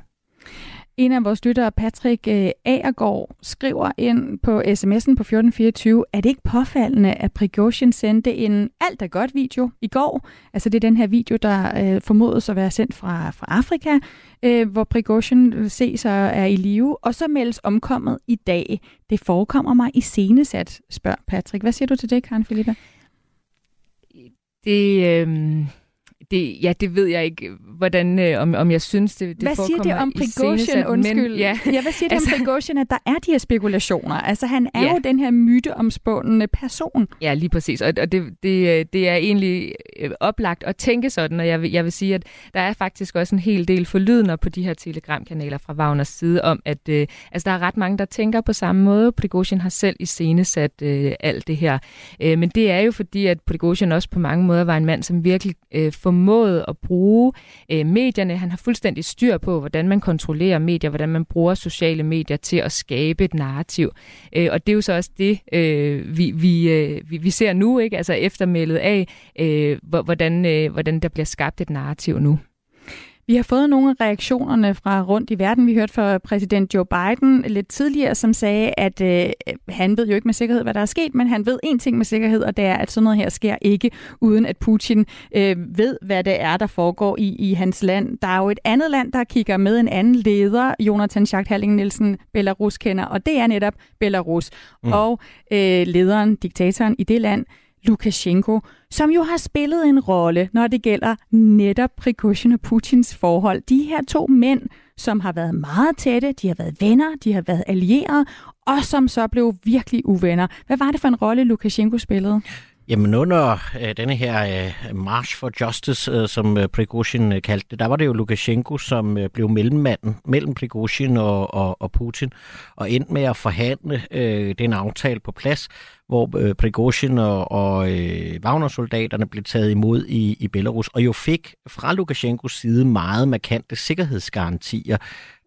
En af vores lyttere, Patrick øh, Agergaard, skriver ind på sms'en på 1424, er det ikke påfaldende, at Prigozhin sendte en alt er godt video i går. Altså det er den her video, der øh, formodes at være sendt fra, fra Afrika, øh, hvor Prigozhin øh, ses og er i live, og så meldes omkommet i dag. Det forekommer mig i senesat, spørger Patrick. Hvad siger du til det, Karen Filippa? Det, øh, det, ja, det ved jeg ikke, hvordan, øh, om, om jeg synes, det, det Hvad siger det om Prigozhin, undskyld? Men, ja. ja, hvad siger det altså, om Prigozhin, at der er de her spekulationer? Altså, han er ja. jo den her myteomspundende person. Ja, lige præcis. Og, og det, det, det er egentlig øh, oplagt at tænke sådan, og jeg vil, jeg vil sige, at der er faktisk også en hel del forlydende på de her telegramkanaler fra Wagners side om, at øh, altså, der er ret mange, der tænker på samme måde. Prigozhin har selv i scene sat øh, alt det her. Øh, men det er jo fordi, at Prigozhin også på mange måder var en mand, som virkelig øh, formået at bruge øh, medierne. Han har fuldstændig styr på, hvordan man kontrollerer medier, hvordan man bruger sociale medier til at skabe et narrativ. Øh, og det er jo så også det, øh, vi, vi, øh, vi, vi ser nu, ikke? altså eftermældet af, øh, hvordan, øh, hvordan der bliver skabt et narrativ nu. Vi har fået nogle af reaktionerne fra rundt i verden. Vi hørte fra præsident Joe Biden lidt tidligere, som sagde, at øh, han ved jo ikke med sikkerhed, hvad der er sket, men han ved en ting med sikkerhed, og det er, at sådan noget her sker ikke, uden at Putin øh, ved, hvad det er, der foregår i, i hans land. Der er jo et andet land, der kigger med en anden leder, Jonathan Schacht Halling Nielsen, Belarus kender, og det er netop Belarus. Mm. Og øh, lederen, diktatoren i det land, Lukashenko, som jo har spillet en rolle, når det gælder netop Prigozhin og Putins forhold. De her to mænd, som har været meget tætte, de har været venner, de har været allierede, og som så blev virkelig uvenner. Hvad var det for en rolle, Lukashenko spillede? Jamen under øh, denne her øh, March for Justice, øh, som øh, Prigozhin øh, kaldte det, der var det jo Lukashenko, som øh, blev mellemmanden mellem Prigozhin og, og, og Putin, og endte med at forhandle øh, den aftale på plads, hvor øh, Prigozhin og, og øh, Wagner-soldaterne blev taget imod i, i Belarus, og jo fik fra Lukashenkos side meget markante sikkerhedsgarantier,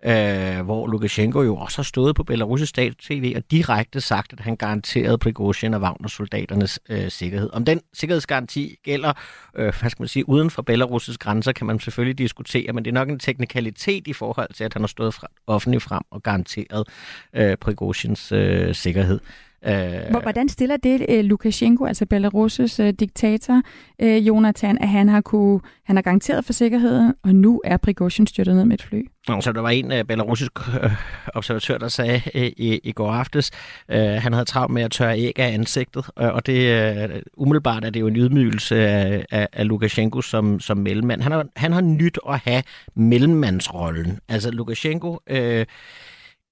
øh, hvor Lukashenko jo også har stået på Belarus' stat-tv og direkte sagt, at han garanterede Prigozhin og Wagner-soldaternes øh, sikkerhed. Om den sikkerhedsgaranti gælder, øh, hvad skal man sige, uden for Belarus' grænser, kan man selvfølgelig diskutere, men det er nok en teknikalitet i forhold til, at han har stået fra, offentligt frem og garanteret øh, Prigozhins øh, sikkerhed. Øh, Hvordan stiller det uh, Lukashenko, altså Belarus' uh, diktator, Jonathan, at han har, kunne, han har garanteret for sikkerheden, og nu er Prigozhin styrtet ned med et fly? Så der var en uh, belarusisk uh, observatør, der sagde uh, i, i går aftes, han havde travlt med at tørre æg af ansigtet, og det umiddelbart er det jo en ydmygelse af, af, af Lukashenko som, som mellemmand. Han har, han har nyt at have mellemmandsrollen. Altså Lukashenko... Uh,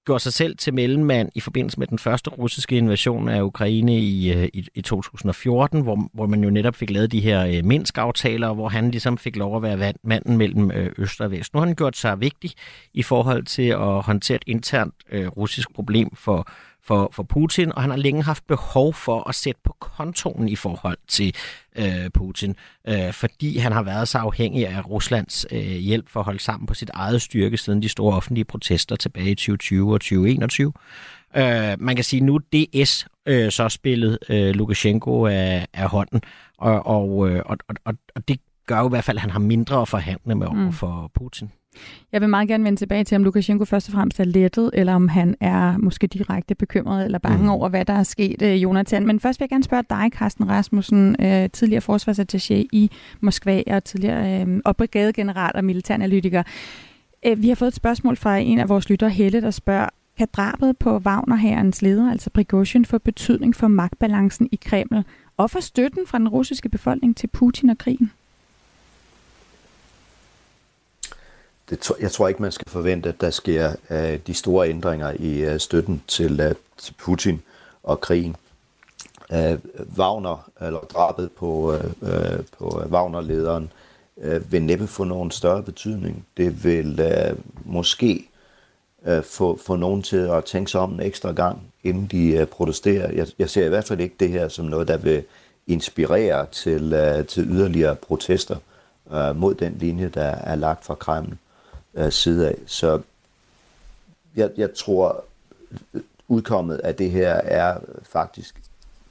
gjorde sig selv til mellemmand i forbindelse med den første russiske invasion af Ukraine i, øh, i, i 2014, hvor, hvor man jo netop fik lavet de her øh, Minsk-aftaler, hvor han ligesom fik lov at være manden mellem øh, øst og vest. Nu har han gjort sig vigtig i forhold til at håndtere et internt øh, russisk problem for for, for Putin, og han har længe haft behov for at sætte på kontoen i forhold til øh, Putin, øh, fordi han har været så afhængig af Ruslands øh, hjælp for at holde sammen på sit eget styrke siden de store offentlige protester tilbage i 2020 og 2021. Øh, man kan sige, nu DS øh, så spillet øh, Lukashenko af, af hånden, og, og, øh, og, og, og det gør jo i hvert fald, at han har mindre at forhandle med over mm. for Putin. Jeg vil meget gerne vende tilbage til, om Lukashenko først og fremmest er lettet, eller om han er måske direkte bekymret eller bange mm. over, hvad der er sket, øh, Jonathan. Men først vil jeg gerne spørge dig, Carsten Rasmussen, øh, tidligere forsvarsattaché i Moskva og tidligere øh, og brigadegeneral og militæranalytiker. Vi har fået et spørgsmål fra en af vores lyttere, Helle, der spørger, kan drabet på Wagner-herrens leder, altså Prigozhin, få betydning for magtbalancen i Kreml og for støtten fra den russiske befolkning til Putin og krigen? Det, jeg tror ikke, man skal forvente, at der sker uh, de store ændringer i uh, støtten til, uh, til Putin og krigen. Uh, Wagner, eller drabet på, uh, på Wagner-lederen, uh, vil næppe få nogen større betydning. Det vil uh, måske uh, få, få nogen til at tænke sig om en ekstra gang, inden de uh, protesterer. Jeg, jeg ser i hvert fald ikke det her som noget, der vil inspirere til, uh, til yderligere protester uh, mod den linje, der er lagt fra Kreml øh, side af. Så jeg, jeg tror, udkommet af det her er faktisk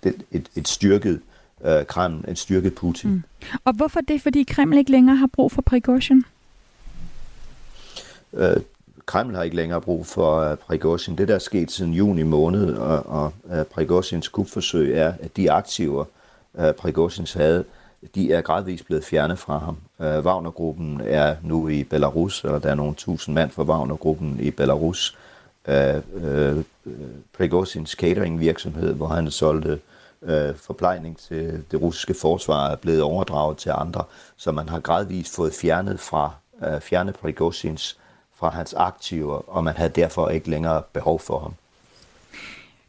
et, et, et styrket øh, Kreml, en styrket Putin. Mm. Og hvorfor det? Fordi Kreml ikke længere har brug for Prigozhin? Øh, Kreml har ikke længere brug for uh, Prigozhin. Det, der er sket siden juni måned, og, og uh, Prigozhins kupforsøg er, at de aktiver, uh, Prigozhins havde, de er gradvist blevet fjernet fra ham. Uh, Wagner-gruppen er nu i Belarus, og der er nogle tusind mand fra Wagner-gruppen i Belarus. Uh, uh, Prigozhins catering virksomhed, hvor han solgte uh, forplejning til det russiske forsvar, er blevet overdraget til andre, så man har gradvist fået fjernet fra uh, fjernet Prigozhins fra hans aktiver, og man havde derfor ikke længere behov for ham.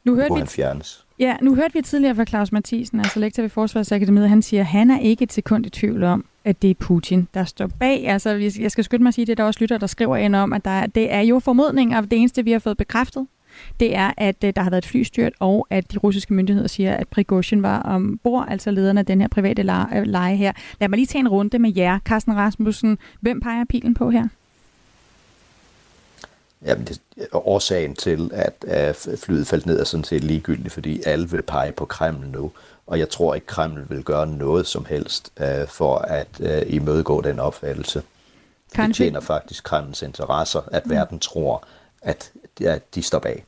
Nu hørte, vi, han fjernes ja, nu hørte vi tidligere fra Claus Mathisen, altså lektor ved Forsvarsakademiet, han siger, at han er ikke et sekund i tvivl om, at det er Putin, der står bag. Altså, jeg skal skynde mig at sige, at det er der også lytter, der skriver ind om, at der, det er jo formodninger, det eneste, vi har fået bekræftet, det er, at øh, der har været et flystyrt, og at de russiske myndigheder siger, at Prigozhin var ombord, altså lederen af den her private øh, leje her. Lad mig lige tage en runde med jer, Carsten Rasmussen. Hvem peger pilen på her? Jamen, det, årsagen til, at uh, flyet faldt ned, er sådan set ligegyldigt, fordi alle vil pege på Kreml nu. Og jeg tror ikke, Kreml vil gøre noget som helst uh, for at uh, imødegå den opfattelse. Kan det tjener faktisk Kremls interesser, at mm. verden tror, at, at de står bag.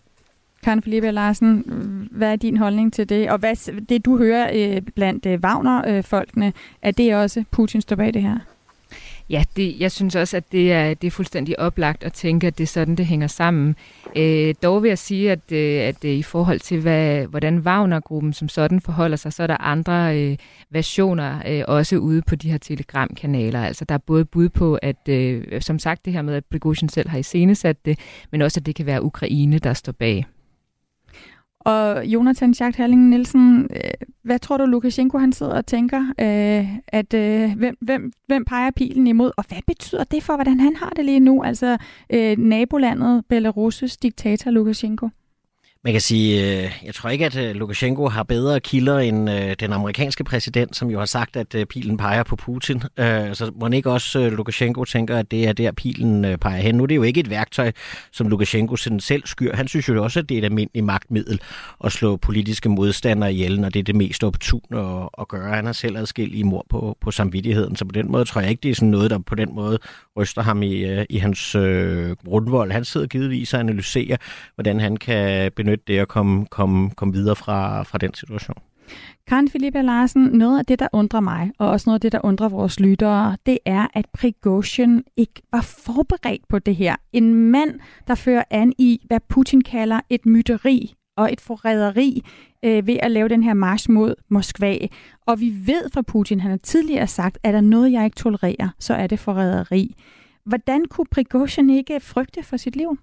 Karen Felipe Larsen, hvad er din holdning til det? Og hvad, det du hører øh, blandt øh, Wagner-folkene, er det også Putin står bag det her? Ja, det, jeg synes også, at det er, det er fuldstændig oplagt at tænke, at det er sådan, det hænger sammen. Øh, dog vil jeg sige, at, øh, at øh, i forhold til, hvad, hvordan Wagner-gruppen som sådan forholder sig, så er der andre øh, versioner øh, også ude på de her telegramkanaler. Altså der er både bud på, at øh, som sagt det her med, at Prigozhin selv har iscenesat det, men også, at det kan være Ukraine, der står bag. Og Jonathan Schacht Herling Nielsen, øh, hvad tror du, Lukashenko han sidder og tænker, øh, at øh, hvem, hvem, hvem peger pilen imod, og hvad betyder det for, hvordan han har det lige nu, altså øh, nabolandet Belarus' diktator Lukashenko? Man kan sige, øh, jeg tror ikke, at øh, Lukashenko har bedre kilder end øh, den amerikanske præsident, som jo har sagt, at øh, pilen peger på Putin. [laughs] Øh, så må ikke også øh, Lukashenko tænker, at det er der, pilen peger hen. Nu er det jo ikke et værktøj, som Lukashenko selv skyr. Han synes jo også, at det er et almindeligt magtmiddel at slå politiske modstandere ihjel, når det er det mest optune at, at gøre. Han har selv adskilt i mor på, på samvittigheden, så på den måde tror jeg ikke, det er sådan noget, der på den måde ryster ham i, i hans øh, grundvold. Han sidder givetvis og analyserer, hvordan han kan benytte benytte det og komme, komme, komme videre fra, fra den situation. Karen Philippe Larsen, noget af det, der undrer mig, og også noget af det, der undrer vores lyttere, det er, at Prigozhin ikke var forberedt på det her. En mand, der fører an i, hvad Putin kalder et myteri og et forræderi øh, ved at lave den her march mod Moskva. Og vi ved fra Putin, han har tidligere sagt, at der noget, jeg ikke tolererer, så er det forræderi. Hvordan kunne Prigozhin ikke frygte for sit liv?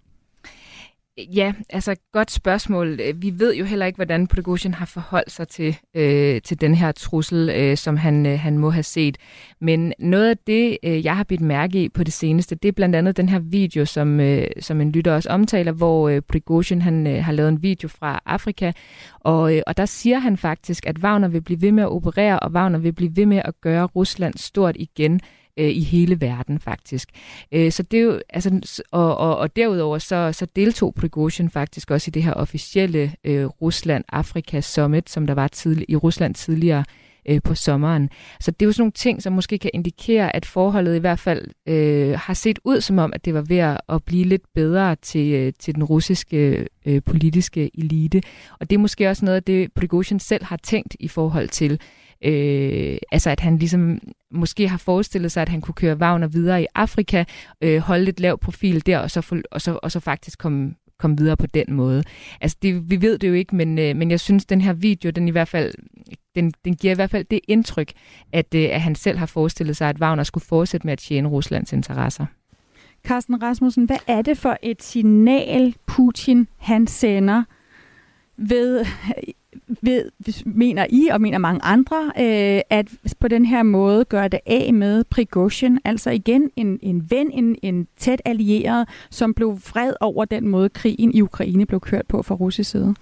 Ja, altså godt spørgsmål. Vi ved jo heller ikke, hvordan Prigozhin har forholdt sig til, øh, til den her trussel, øh, som han, øh, han må have set. Men noget af det, øh, jeg har bidt mærke i på det seneste, det er blandt andet den her video, som, øh, som en lytter også omtaler, hvor øh, Prigozhin han, øh, har lavet en video fra Afrika, og, øh, og der siger han faktisk, at Wagner vil blive ved med at operere, og Wagner vil blive ved med at gøre Rusland stort igen øh, i hele verden faktisk. Øh, så det er jo, altså, og, og, og derudover så, så deltog Prigozhin faktisk også i det her officielle øh, Rusland-Afrika Summit, som der var tidlig, i Rusland tidligere øh, på sommeren. Så det er jo sådan nogle ting, som måske kan indikere, at forholdet i hvert fald øh, har set ud som om, at det var ved at blive lidt bedre til, øh, til den russiske øh, politiske elite. Og det er måske også noget af det, Prigozhin selv har tænkt i forhold til, Øh, altså at han ligesom måske har forestillet sig, at han kunne køre Wagner videre i Afrika, øh, holde lidt lav profil der, og så, og så, og så faktisk komme komme videre på den måde. Altså, det, vi ved det jo ikke, men, øh, men jeg synes, den her video, den i hvert fald, den, den giver i hvert fald det indtryk, at, øh, at han selv har forestillet sig, at Wagner skulle fortsætte med at tjene Ruslands interesser. Carsten Rasmussen, hvad er det for et signal, Putin han sender ved ved, mener I og mener mange andre, øh, at på den her måde gør det af med Prigozhin, altså igen en, en ven, en, en tæt allieret, som blev vred over den måde, krigen i Ukraine blev kørt på fra russisk side?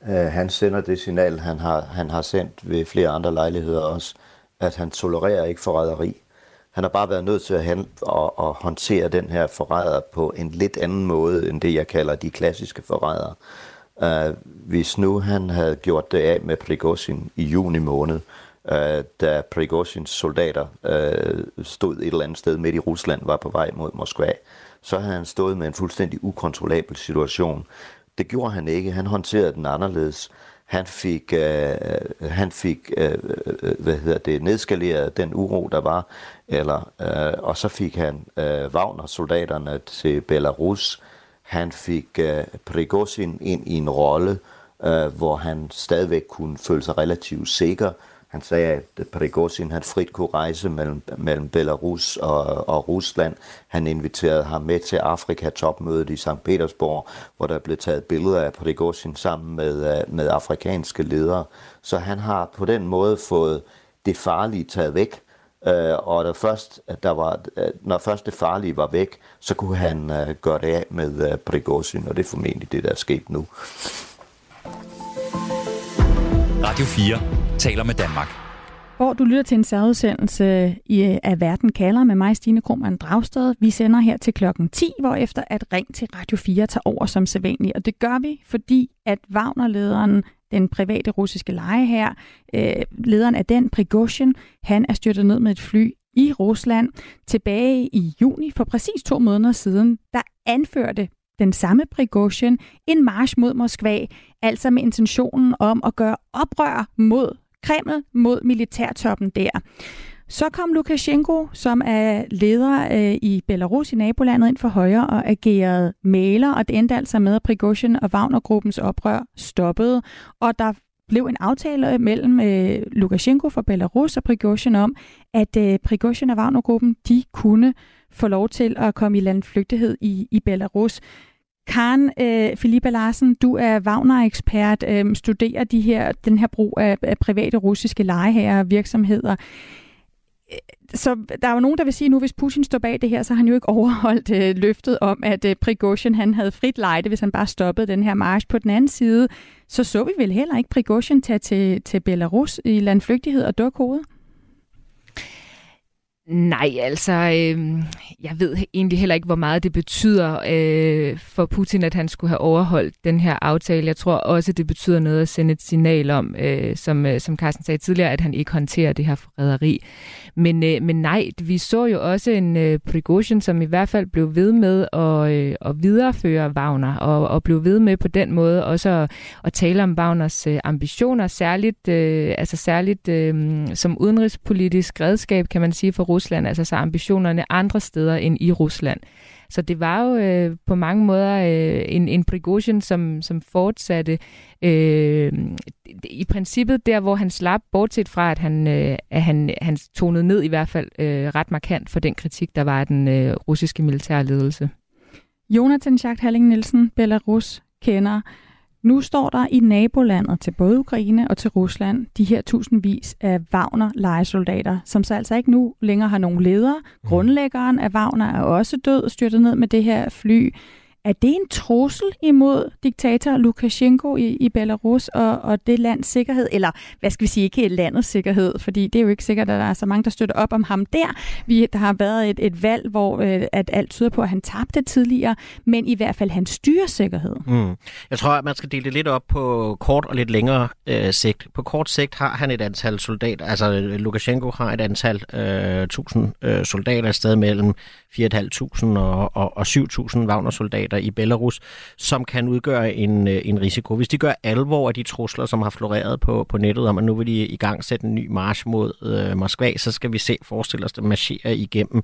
Uh, han sender det signal, han har, han har sendt ved flere andre lejligheder også, at han tolererer ikke forræderi. Han har bare været nødt til at, at, at håndtere den her forræder på en lidt anden måde, end det jeg kalder de klassiske forrædere. Uh, hvis nu han havde gjort det af med Prigozhin i juni måned, uh, da Prigozhins soldater uh, stod et eller andet sted midt i Rusland, var på vej mod Moskva, så havde han stået med en fuldstændig ukontrollabel situation. Det gjorde han ikke. Han håndterede den anderledes. Han fik, øh, han fik øh, hvad hedder det, nedskaleret den uro, der var, eller, øh, og så fik han øh, Wagner-soldaterne til Belarus. Han fik øh, Prigozhin ind i en rolle, øh, hvor han stadigvæk kunne føle sig relativt sikker, han sagde, at Prigozhin han frit kunne rejse mellem, mellem Belarus og, og Rusland. Han inviterede ham med til Afrika-topmødet i St. Petersborg, hvor der blev taget billeder af Prigozhin sammen med, øh, med afrikanske ledere. Så han har på den måde fået det farlige taget væk, Øh, og det først, der var, når først det farlige var væk, så kunne han øh, gøre det af med øh, Prigozhin, og det er formentlig det, der er sket nu. Radio 4 taler med Danmark. Hvor du lytter til en særudsendelse i, øh, af Verden kalder med mig, Stine Krohmann Dragsted. Vi sender her til klokken 10, hvor efter at Ring til Radio 4 tager over som sædvanligt. Og det gør vi, fordi at Wagner-lederen, den private russiske leje her, øh, lederen af den, Prigozhin, han er styrtet ned med et fly i Rusland tilbage i juni for præcis to måneder siden, der anførte den samme Prigozhin en march mod Moskva, altså med intentionen om at gøre oprør mod Kreml, mod militærtoppen der. Så kom Lukashenko, som er leder øh, i Belarus i nabolandet, ind for højre og agerede maler, og det endte altså med, at Prigozhin og Wagnergruppens oprør stoppede, og der blev en aftale øh, mellem øh, Lukashenko fra Belarus og Prigozhin om, at øh, Prigozhin og Wagnergruppen, de kunne få lov til at komme i landflygtighed i, i Belarus. Karen øh, Filippa Larsen, du er Wagner-ekspert, øh, studerer de her, den her brug af, af private russiske lejeherrer og virksomheder. Øh, så der er jo nogen, der vil sige, nu hvis Putin står bag det her, så har han jo ikke [laughs] overholdt øh, løftet om, at øh, Prigozhin han havde frit lejde, hvis han bare stoppede den her march. På den anden side, så så vi vel heller ikke Prigozhin tage til, til Belarus i landflygtighed og dukke hovedet? Nej, altså, øh, jeg ved egentlig heller ikke, hvor meget det betyder øh, for Putin, at han skulle have overholdt den her aftale. Jeg tror også, det betyder noget at sende et signal om, øh, som, øh, som Carsten sagde tidligere, at han ikke håndterer det her forræderi. Men, øh, men nej, vi så jo også en øh, Prigozhin, som i hvert fald blev ved med at, øh, at videreføre Wagner, og, og blev ved med på den måde også at, at tale om Wagners øh, ambitioner, særligt, øh, altså særligt øh, som udenrigspolitisk redskab, kan man sige, for Rusland, altså så ambitionerne andre steder end i Rusland. Så det var jo øh, på mange måder øh, en, en Prigozhin, som, som fortsatte øh, i princippet der, hvor han slap, bortset fra, at han, øh, at han, han tonede ned i hvert fald øh, ret markant for den kritik, der var af den øh, russiske militærledelse. Jonathan Schacht Halling Nielsen, Belarus kender. Nu står der i nabolandet til både Ukraine og til Rusland de her tusindvis af Wagner-lejesoldater, som så altså ikke nu længere har nogen ledere. Mm. Grundlæggeren af Wagner er også død og styrtet ned med det her fly. Er det en trussel imod diktator Lukashenko i, i Belarus og, og det lands sikkerhed? Eller hvad skal vi sige, ikke landets sikkerhed, fordi det er jo ikke sikkert, at der er så mange, der støtter op om ham der. Vi, der har været et, et valg, hvor øh, at alt tyder på, at han tabte tidligere, men i hvert fald hans styresikkerhed. Mm. Jeg tror, at man skal dele det lidt op på kort og lidt længere øh, sigt. På kort sigt har han et antal soldater, altså Lukashenko har et antal øh, tusind øh, soldater, et sted mellem 4.500 og, og, og 7.000 Wagner-soldater i Belarus, som kan udgøre en, øh, en risiko. Hvis de gør alvor af de trusler, som har floreret på, på nettet, om at nu vil de i gang sætte en ny march mod øh, Moskva, så skal vi se, forestille os, at marchere igennem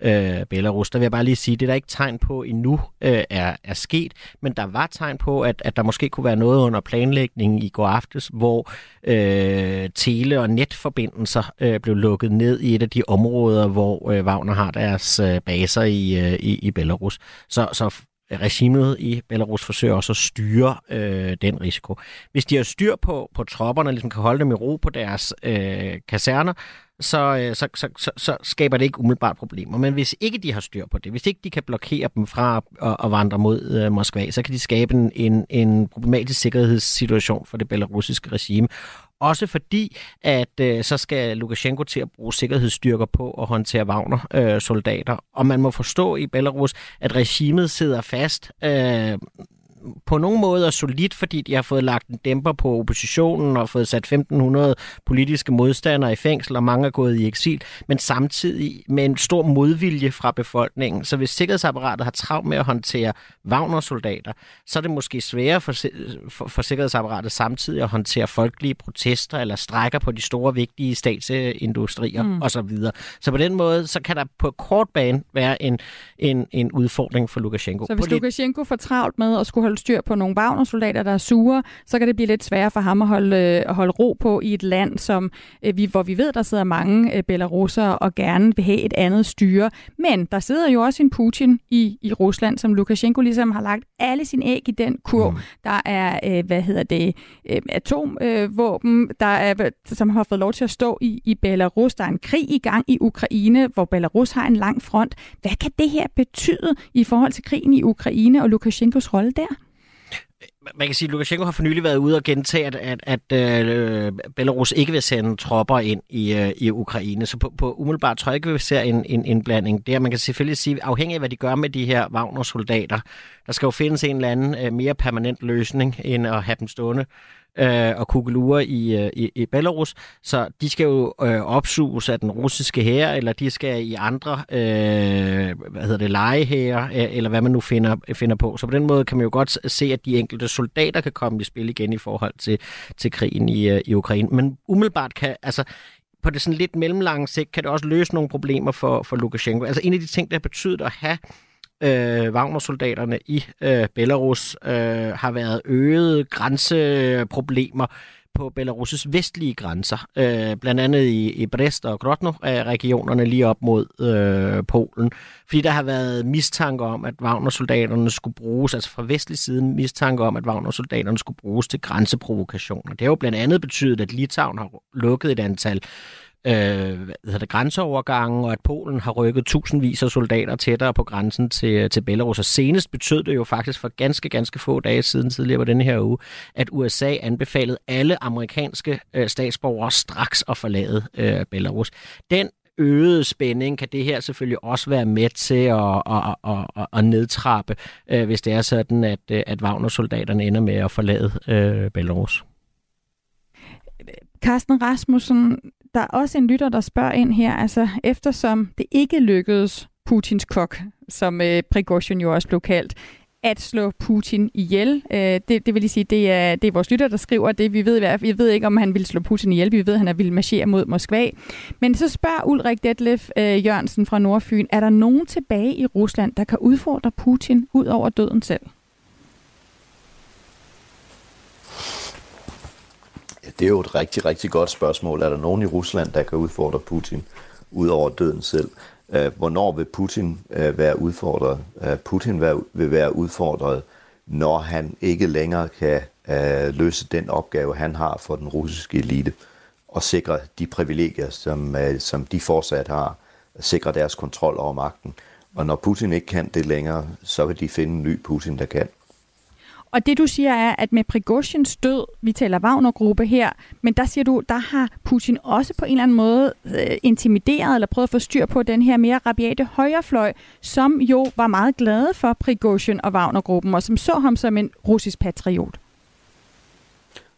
øh, Belarus. Der vil jeg bare lige sige, det er der ikke tegn på endnu øh, er, er sket, men der var tegn på, at, at der måske kunne være noget under planlægningen i går aftes, hvor øh, tele- og netforbindelser øh, blev lukket ned i et af de områder, hvor øh, Wagner har deres øh, baser i, øh, i, i Belarus. Så, så regimet i Belarus forsøger også at styre øh, den risiko. Hvis de har styr på, på tropperne, ligesom kan holde dem i ro på deres øh, kaserner, så, øh, så, så, så, så skaber det ikke umiddelbart problemer. Men hvis ikke de har styr på det, hvis ikke de kan blokere dem fra at, at vandre mod øh, Moskva, så kan de skabe en, en, en problematisk sikkerhedssituation for det belarusiske regime. Også fordi, at øh, så skal Lukashenko til at bruge sikkerhedsstyrker på at håndtere Wagner-soldater. Øh, og man må forstå i Belarus, at regimet sidder fast øh, på nogen måde er solidt, fordi de har fået lagt en dæmper på oppositionen og fået sat 1500 politiske modstandere i fængsel, og mange er gået i eksil, men samtidig med en stor modvilje fra befolkningen. Så hvis sikkerhedsapparatet har travlt med at håndtere Wagner-soldater, så er det måske sværere for, for, for sikkerhedsapparatet samtidig at håndtere folkelige protester eller strækker på de store, vigtige statsindustrier mm. osv. Så på den måde, så kan der på kort bane være en, en, en udfordring for Lukashenko. Så hvis Lukashenko får travlt med at skulle holde styr på nogle Wagner-soldater, der er sure, så kan det blive lidt sværere for ham at holde, øh, at holde ro på i et land, som øh, vi, hvor vi ved, der sidder mange øh, belarusere og gerne vil have et andet styre. Men der sidder jo også en Putin i, i Rusland, som Lukashenko ligesom har lagt alle sine æg i den kurv. Mm. Der er, hvad hedder det, atomvåben, der er, som har fået lov til at stå i, i Belarus. Der er en krig i gang i Ukraine, hvor Belarus har en lang front. Hvad kan det her betyde i forhold til krigen i Ukraine og Lukashenkos rolle der? Man kan sige, at Lukashenko har for nylig været ude og gentage, at, at, at øh, Belarus ikke vil sende tropper ind i, øh, i Ukraine. Så på, på umiddelbart tror jeg ikke, vi ser en, en indblanding der. Man kan selvfølgelig sige, afhængig af hvad de gør med de her Wagner-soldater, der skal jo findes en eller anden øh, mere permanent løsning, end at have dem stående øh, og kugelure i, øh, i, i Belarus, så de skal jo øh, opsuges af den russiske hær, eller de skal i andre øh, hvad hedder det, legehære, øh, eller hvad man nu finder, finder på. Så på den måde kan man jo godt se, at de enkelte soldater kan komme i spil igen i forhold til, til krigen i, øh, i Ukraine. Men umiddelbart kan, altså på det sådan lidt mellemlange sigt, kan det også løse nogle problemer for, for Lukashenko. Altså en af de ting, der har betydet at have øh, Wagner-soldaterne i øh, Belarus øh, har været øgede grænseproblemer på Belarus' vestlige grænser, øh, blandt andet i, i Brest og Grodno-regionerne lige op mod øh, Polen, fordi der har været mistanke om, at Wagner-soldaterne skulle bruges, altså fra vestlig side mistanke om, at Wagner-soldaterne skulle bruges til grænseprovokationer. Det har jo blandt andet betydet, at Litauen har lukket et antal øh, Øh, hvad det, grænseovergangen, og at Polen har rykket tusindvis af soldater tættere på grænsen til, øh, til Belarus. Og senest betød det jo faktisk for ganske, ganske få dage siden tidligere på denne her uge, at USA anbefalede alle amerikanske øh, statsborgere straks at forlade øh, Belarus. Den øget spænding kan det her selvfølgelig også være med til at, at, at, at, at nedtrappe, øh, hvis det er sådan, at, øh, at Wagner-soldaterne ender med at forlade øh, Belarus. Carsten Rasmussen, der er også en lytter, der spørger ind her, altså eftersom det ikke lykkedes Putins kok, som øh, Prigozhin jo også blev kaldt, at slå Putin ihjel. Øh, det, det vil lige sige, det er, det er vores lytter, der skriver det. Vi ved, vi ved ikke, om han ville slå Putin ihjel. Vi ved, at han ville marchere mod Moskva. Men så spørger Ulrik Detlef øh, Jørgensen fra Nordfyn, er der nogen tilbage i Rusland, der kan udfordre Putin ud over døden selv? Det er jo et rigtig, rigtig godt spørgsmål. Er der nogen i Rusland, der kan udfordre Putin ud over døden selv? Øh, hvornår vil Putin øh, være udfordret? Øh, Putin vil være udfordret, når han ikke længere kan løse den opgave, han har for den russiske elite, og sikre de privilegier, som, som de fortsat har, sikre deres kontrol over magten. Og når Putin ikke kan det længere, så vil de finde en ny Putin, der kan. Og det du siger er, at med Prigozhins død, vi taler Wagner-gruppe her, men der siger du, der har Putin også på en eller anden måde øh, intimideret eller prøvet at få styr på den her mere rabiate højrefløj, som jo var meget glade for Prigozhin og Wagner-gruppen, og som så ham som en russisk patriot.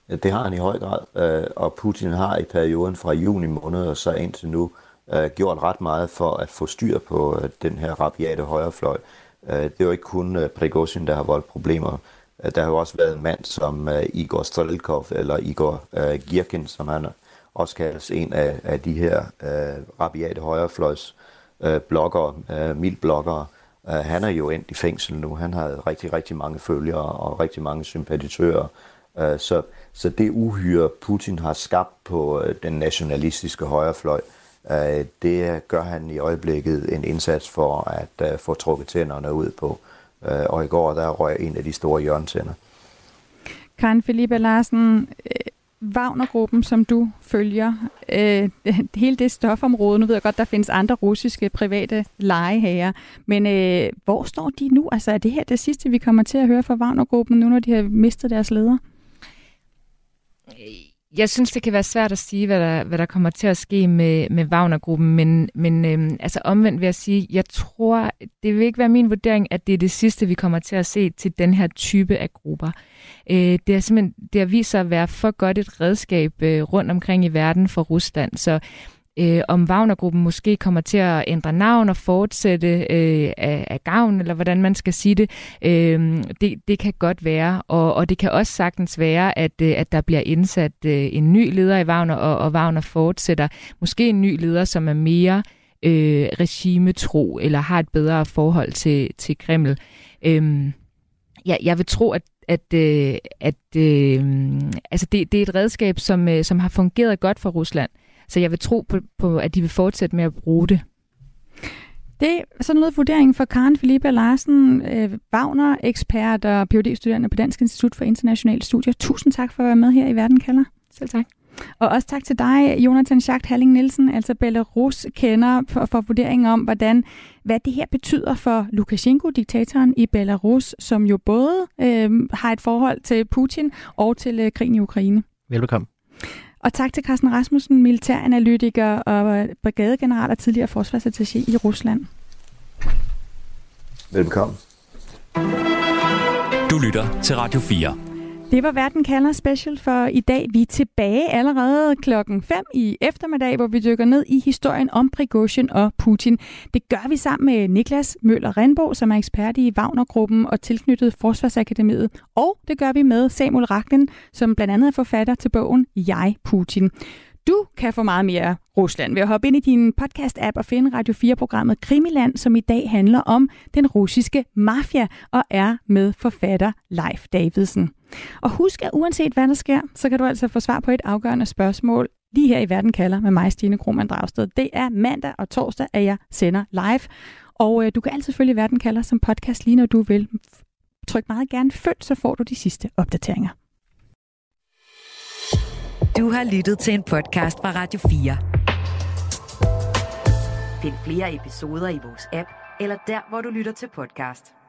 Ja, det har han i høj grad, øh, og Putin har i perioden fra juni måned og så indtil nu øh, gjort ret meget for at få styr på øh, den her rabiate højrefløj. Øh, det er jo ikke kun øh, Prigozhin, der har voldt problemer Øh, der har jo også været en mand som uh, Igor Strelkov, eller Igor uh, Girkin, som han også kaldes en af, af de her uh, rabiate højrefløjs uh, bloggere, uh, mildbloggere. Uh, han er jo endt i fængsel nu. Han har rigtig, rigtig mange følgere og rigtig mange sympatisører. Uh, så, så det uhyre, Putin har skabt på uh, den nationalistiske højrefløj, uh, det gør han i øjeblikket en indsats for at uh, få trukket tænderne ud på. Uh, og i går der røg en af de store hjørnetænder. Karen Felipe Larsen, øh, Wagner-gruppen, som du følger, øh, [laughs] hele det stofområde, nu ved jeg godt, der findes andre russiske private legehager, men øh, hvor står de nu? Altså er det her det sidste, vi kommer til at høre fra Wagner-gruppen, nu når de har mistet deres leder? Jeg synes, det kan være svært at sige, hvad der, hvad der kommer til at ske med, med Wagner-gruppen, men, men øhm, altså omvendt vil jeg sige, jeg tror, det vil ikke være min vurdering, at det er det sidste, vi kommer til at se til den her type af grupper. Øh, det, er simpelthen, det har vist sig at være for godt et redskab øh, rundt omkring i verden for Rusland, så øh, om Wagner-gruppen måske kommer til at ændre navn og fortsætte øh, af, af gavn, eller hvordan man skal sige det, øh, det, det kan godt være. Og, og det kan også sagtens være, at, øh, at der bliver indsat øh, en ny leder i Wagner, og, og Wagner fortsætter. Måske en ny leder, som er mere øh, regimetro, eller har et bedre forhold til, til Kreml. Øh, ja, jeg vil tro, at at, øh, at øh, altså det, det er et redskab, som, øh, som har fungeret godt for Rusland. Så jeg vil tro på, på, at de vil fortsætte med at bruge det. Det er sådan noget vurdering for Karen Philippe Larsen, øh, Wagner-ekspert og phd studerende på Dansk Institut for Internationale Studier. Tusind tak for at være med her i Verden kalder. Selv tak. Og også tak til dig, Jonathan Schacht Halling Nielsen, altså Belarus kender for, for vurdering om, hvordan, hvad det her betyder for Lukashenko, diktatoren i Belarus, som jo både øh, har et forhold til Putin og til øh, krigen i Ukraine. Velbekomme. Og tak til Carsten Rasmussen, militæranalytiker og brigadegeneral og tidligere forsvarsattaché i Rusland. Velkommen. Du lytter til Radio 4. Det var Verden kalder special for i dag. Vi er tilbage allerede klokken 5 i eftermiddag, hvor vi dykker ned i historien om Prigozhin og Putin. Det gør vi sammen med Niklas Møller Renbo, som er ekspert i Wagner-gruppen og tilknyttet Forsvarsakademiet. Og det gør vi med Samuel Ragnen, som blandt andet er forfatter til bogen Jeg Putin. Du kan få meget mere Rusland ved at hoppe ind i din podcast-app og finde Radio 4-programmet Krimiland, som i dag handler om den russiske mafia og er med forfatter Leif Davidsen. Og husk, at uanset hvad der sker, så kan du altså få svar på et afgørende spørgsmål lige her i Verden kalder med mig, Stine Krohmann Dragsted. Det er mandag og torsdag, at jeg sender live. Og øh, du kan altid følge Verden kalder som podcast lige når du vil. Tryk meget gerne følg, så får du de sidste opdateringer. Du har lyttet til en podcast fra Radio 4. Find flere episoder i vores app, eller der, hvor du lytter til podcast.